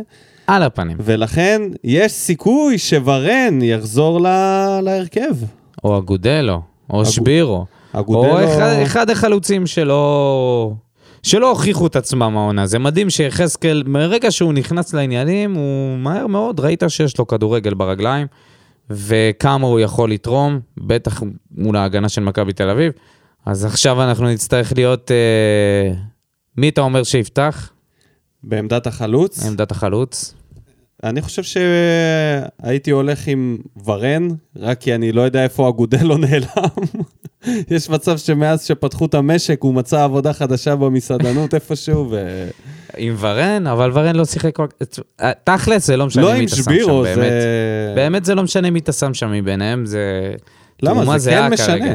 על הפנים. ולכן יש סיכוי שוורן יחזור לה... להרכב. או אגודלו, או אגו- שבירו. אגודלו- או אחד, אחד החלוצים שלא... שלא הוכיחו את עצמם העונה. זה מדהים שיחזקאל, מרגע שהוא נכנס לעניינים, הוא מהר מאוד, ראית שיש לו כדורגל ברגליים, וכמה הוא יכול לתרום, בטח מול ההגנה של מכבי תל אביב. אז עכשיו אנחנו נצטרך להיות... אה... מי אתה אומר שיפתח? בעמדת החלוץ. עמדת החלוץ. אני חושב שהייתי הולך עם ורן, רק כי אני לא יודע איפה אגודלו נעלם. יש מצב שמאז שפתחו את המשק הוא מצא עבודה חדשה במסעדנות איפשהו, ו... עם ורן, אבל ורן לא שיחק כל... תכלס, זה לא משנה לא מי אתה שם שם, שבירו, באמת. זה... באמת זה לא משנה מי אתה שם שם מביניהם, זה... למה? זה כן משנה.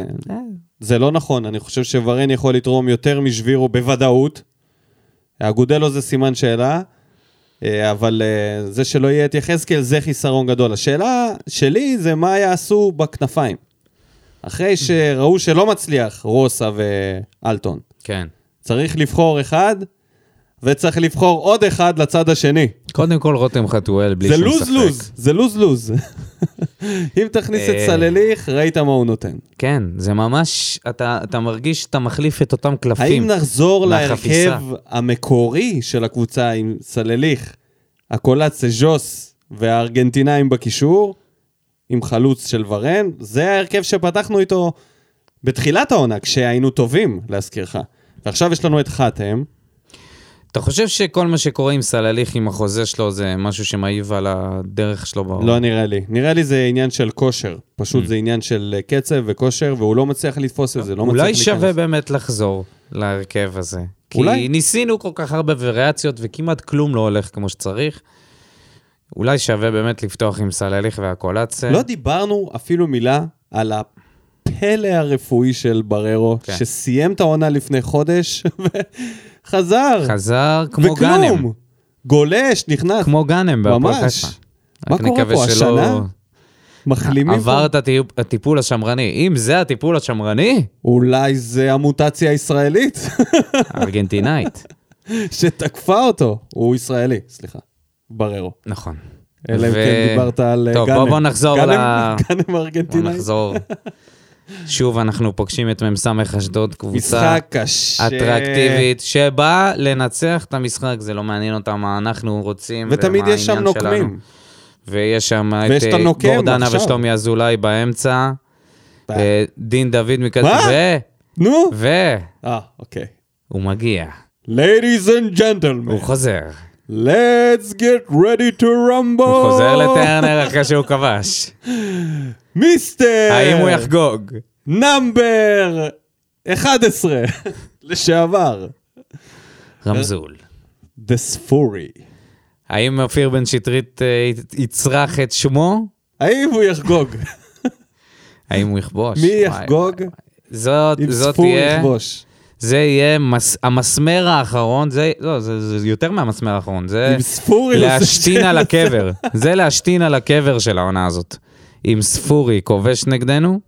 זה לא נכון, אני חושב שוורן יכול לתרום יותר משבירו בוודאות. אגודלו זה סימן שאלה, אה, אבל אה, זה שלא יהיה את יחזקאל זה חיסרון גדול. השאלה שלי זה מה יעשו בכנפיים. אחרי שראו שלא מצליח רוסה ואלטון. כן. צריך לבחור אחד, וצריך לבחור עוד אחד לצד השני. קודם כל רותם חתואל, בלי זה שום לוז ספק. לוז, זה לוז לוז. [laughs] אם תכניס את אה. סלליך, ראית מה הוא נותן. כן, זה ממש, אתה, אתה מרגיש שאתה מחליף את אותם קלפים. האם נחזור. להרכב המקורי של הקבוצה עם סלליך, הקולאצה ז'וס והארגנטינאים בקישור, עם חלוץ של ורן? זה ההרכב שפתחנו איתו בתחילת העונה, כשהיינו טובים, להזכירך. ועכשיו יש לנו את חתם. אתה חושב שכל מה שקורה עם סלליך, עם החוזה שלו, זה משהו שמעיב על הדרך שלו בעולם? לא נראה לי. נראה לי זה עניין של כושר. פשוט זה עניין של אה, קצב וכושר, והוא לא מצליח לתפוס את זה, לא מצליח אולי להיכנס. שווה באמת לחזור להרכב הזה. אולי. כי ניסינו כל כך הרבה וריאציות וכמעט כלום לא הולך כמו שצריך. אולי שווה באמת לפתוח עם סלליך והקולציה. לא דיברנו אפילו מילה על הפלא הרפואי של בררו, כן. שסיים את העונה לפני חודש [laughs] וחזר. חזר כמו גאנם. וכלום. גולש, נכנס. כמו גאנם בהפועל. חיפה. מה קורה פה, שלא- השנה? מחלימים עבר פה? את הטיפ- הטיפול השמרני. אם זה הטיפול השמרני, אולי זה המוטציה הישראלית ארגנטינאית. [laughs] שתקפה אותו. הוא ישראלי, סליחה. בררו. נכון. אלא אם ו- כן דיברת על אה, טוב, גאנם. בוא- בוא נחזור גאנם- ל- [laughs] גאנם ארגנטינאי. נחזור. שוב, אנחנו פוגשים את מ"ס אשדוד, קבוצה. אטרקטיבית, שבאה לנצח את המשחק, זה לא מעניין אותם מה אנחנו רוצים. ותמיד יש שם העניין שלנו. נוקמים. ויש שם את אה, גורדנה. ושלומי אזולאי באמצע, ב- ודין דוד מכזה, מה? ו... נו. והוא אה, אוקיי. מגיע, Ladies and gentlemen, הוא חוזר. Let's get ready to rumble. הוא חוזר לטרנר אחרי שהוא כבש. מיסטר! האם הוא יחגוג? נאמבר 11 [laughs] לשעבר. רמזול. The Sfuri. האם אופיר בן שטרית אה, יצרח את שמו? האם הוא יחגוג? [laughs] האם הוא יכבוש? מי יחגוג? זאת, אם זאת ספורי תהיה, יכבוש. זה יהיה מס, המסמר האחרון, זה, לא, זה, זה יותר מהמסמר האחרון, זה להשתין על 12. הקבר. זה להשתין על הקבר של העונה הזאת. אם ספורי כובש נגדנו,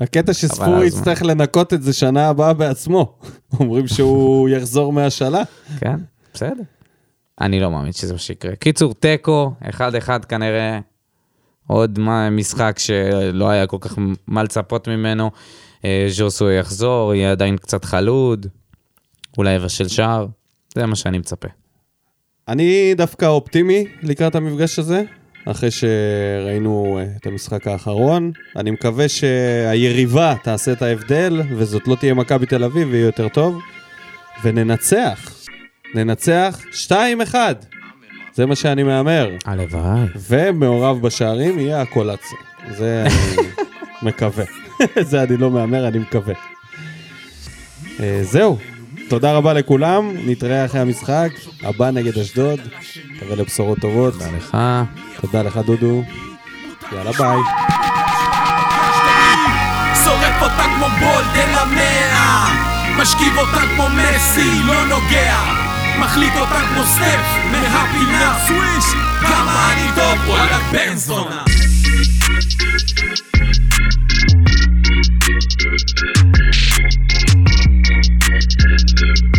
הקטע שספורי? יצטרך לנקות את זה שנה הבאה בעצמו. [laughs] אומרים שהוא [laughs] יחזור מהשאלה. כן, בסדר. אני לא מאמין שזה מה שיקרה. קיצור, תיקו, 1-1 כנראה, עוד מה- משחק שלא היה כל כך מה לצפות ממנו. אה, ז'וסו יחזור, יהיה עדיין קצת חלוד, אולי יבשל שער, זה מה שאני מצפה. אני דווקא אופטימי לקראת המפגש הזה, אחרי שראינו אה, את המשחק האחרון. אני מקווה שהיריבה תעשה את ההבדל, וזאת לא תהיה מכבי תל אביב, ויהיה יותר טוב. וננצח. ננצח 2-1. זה מה שאני מהמר. הלוואי. ומעורב בשערים יהיה הקולציה. זה אני מקווה. [laughs] [laughs] זה אני לא מהמר, אני מקווה. אה, זהו. תודה רבה לכולם, נתראה אחרי המשחק, הבא נגד אשדוד, נקווה לבשורות טובות. תודה לך. תודה לך דודו, יאללה ביי. שורף אותה כמו בולדן המאה משכיב אותה כמו מסי, לא נוגע מחליט אותה כמו סטף מהפינה סוויש כמה אני טוב, וואלה בן זונה Thank you.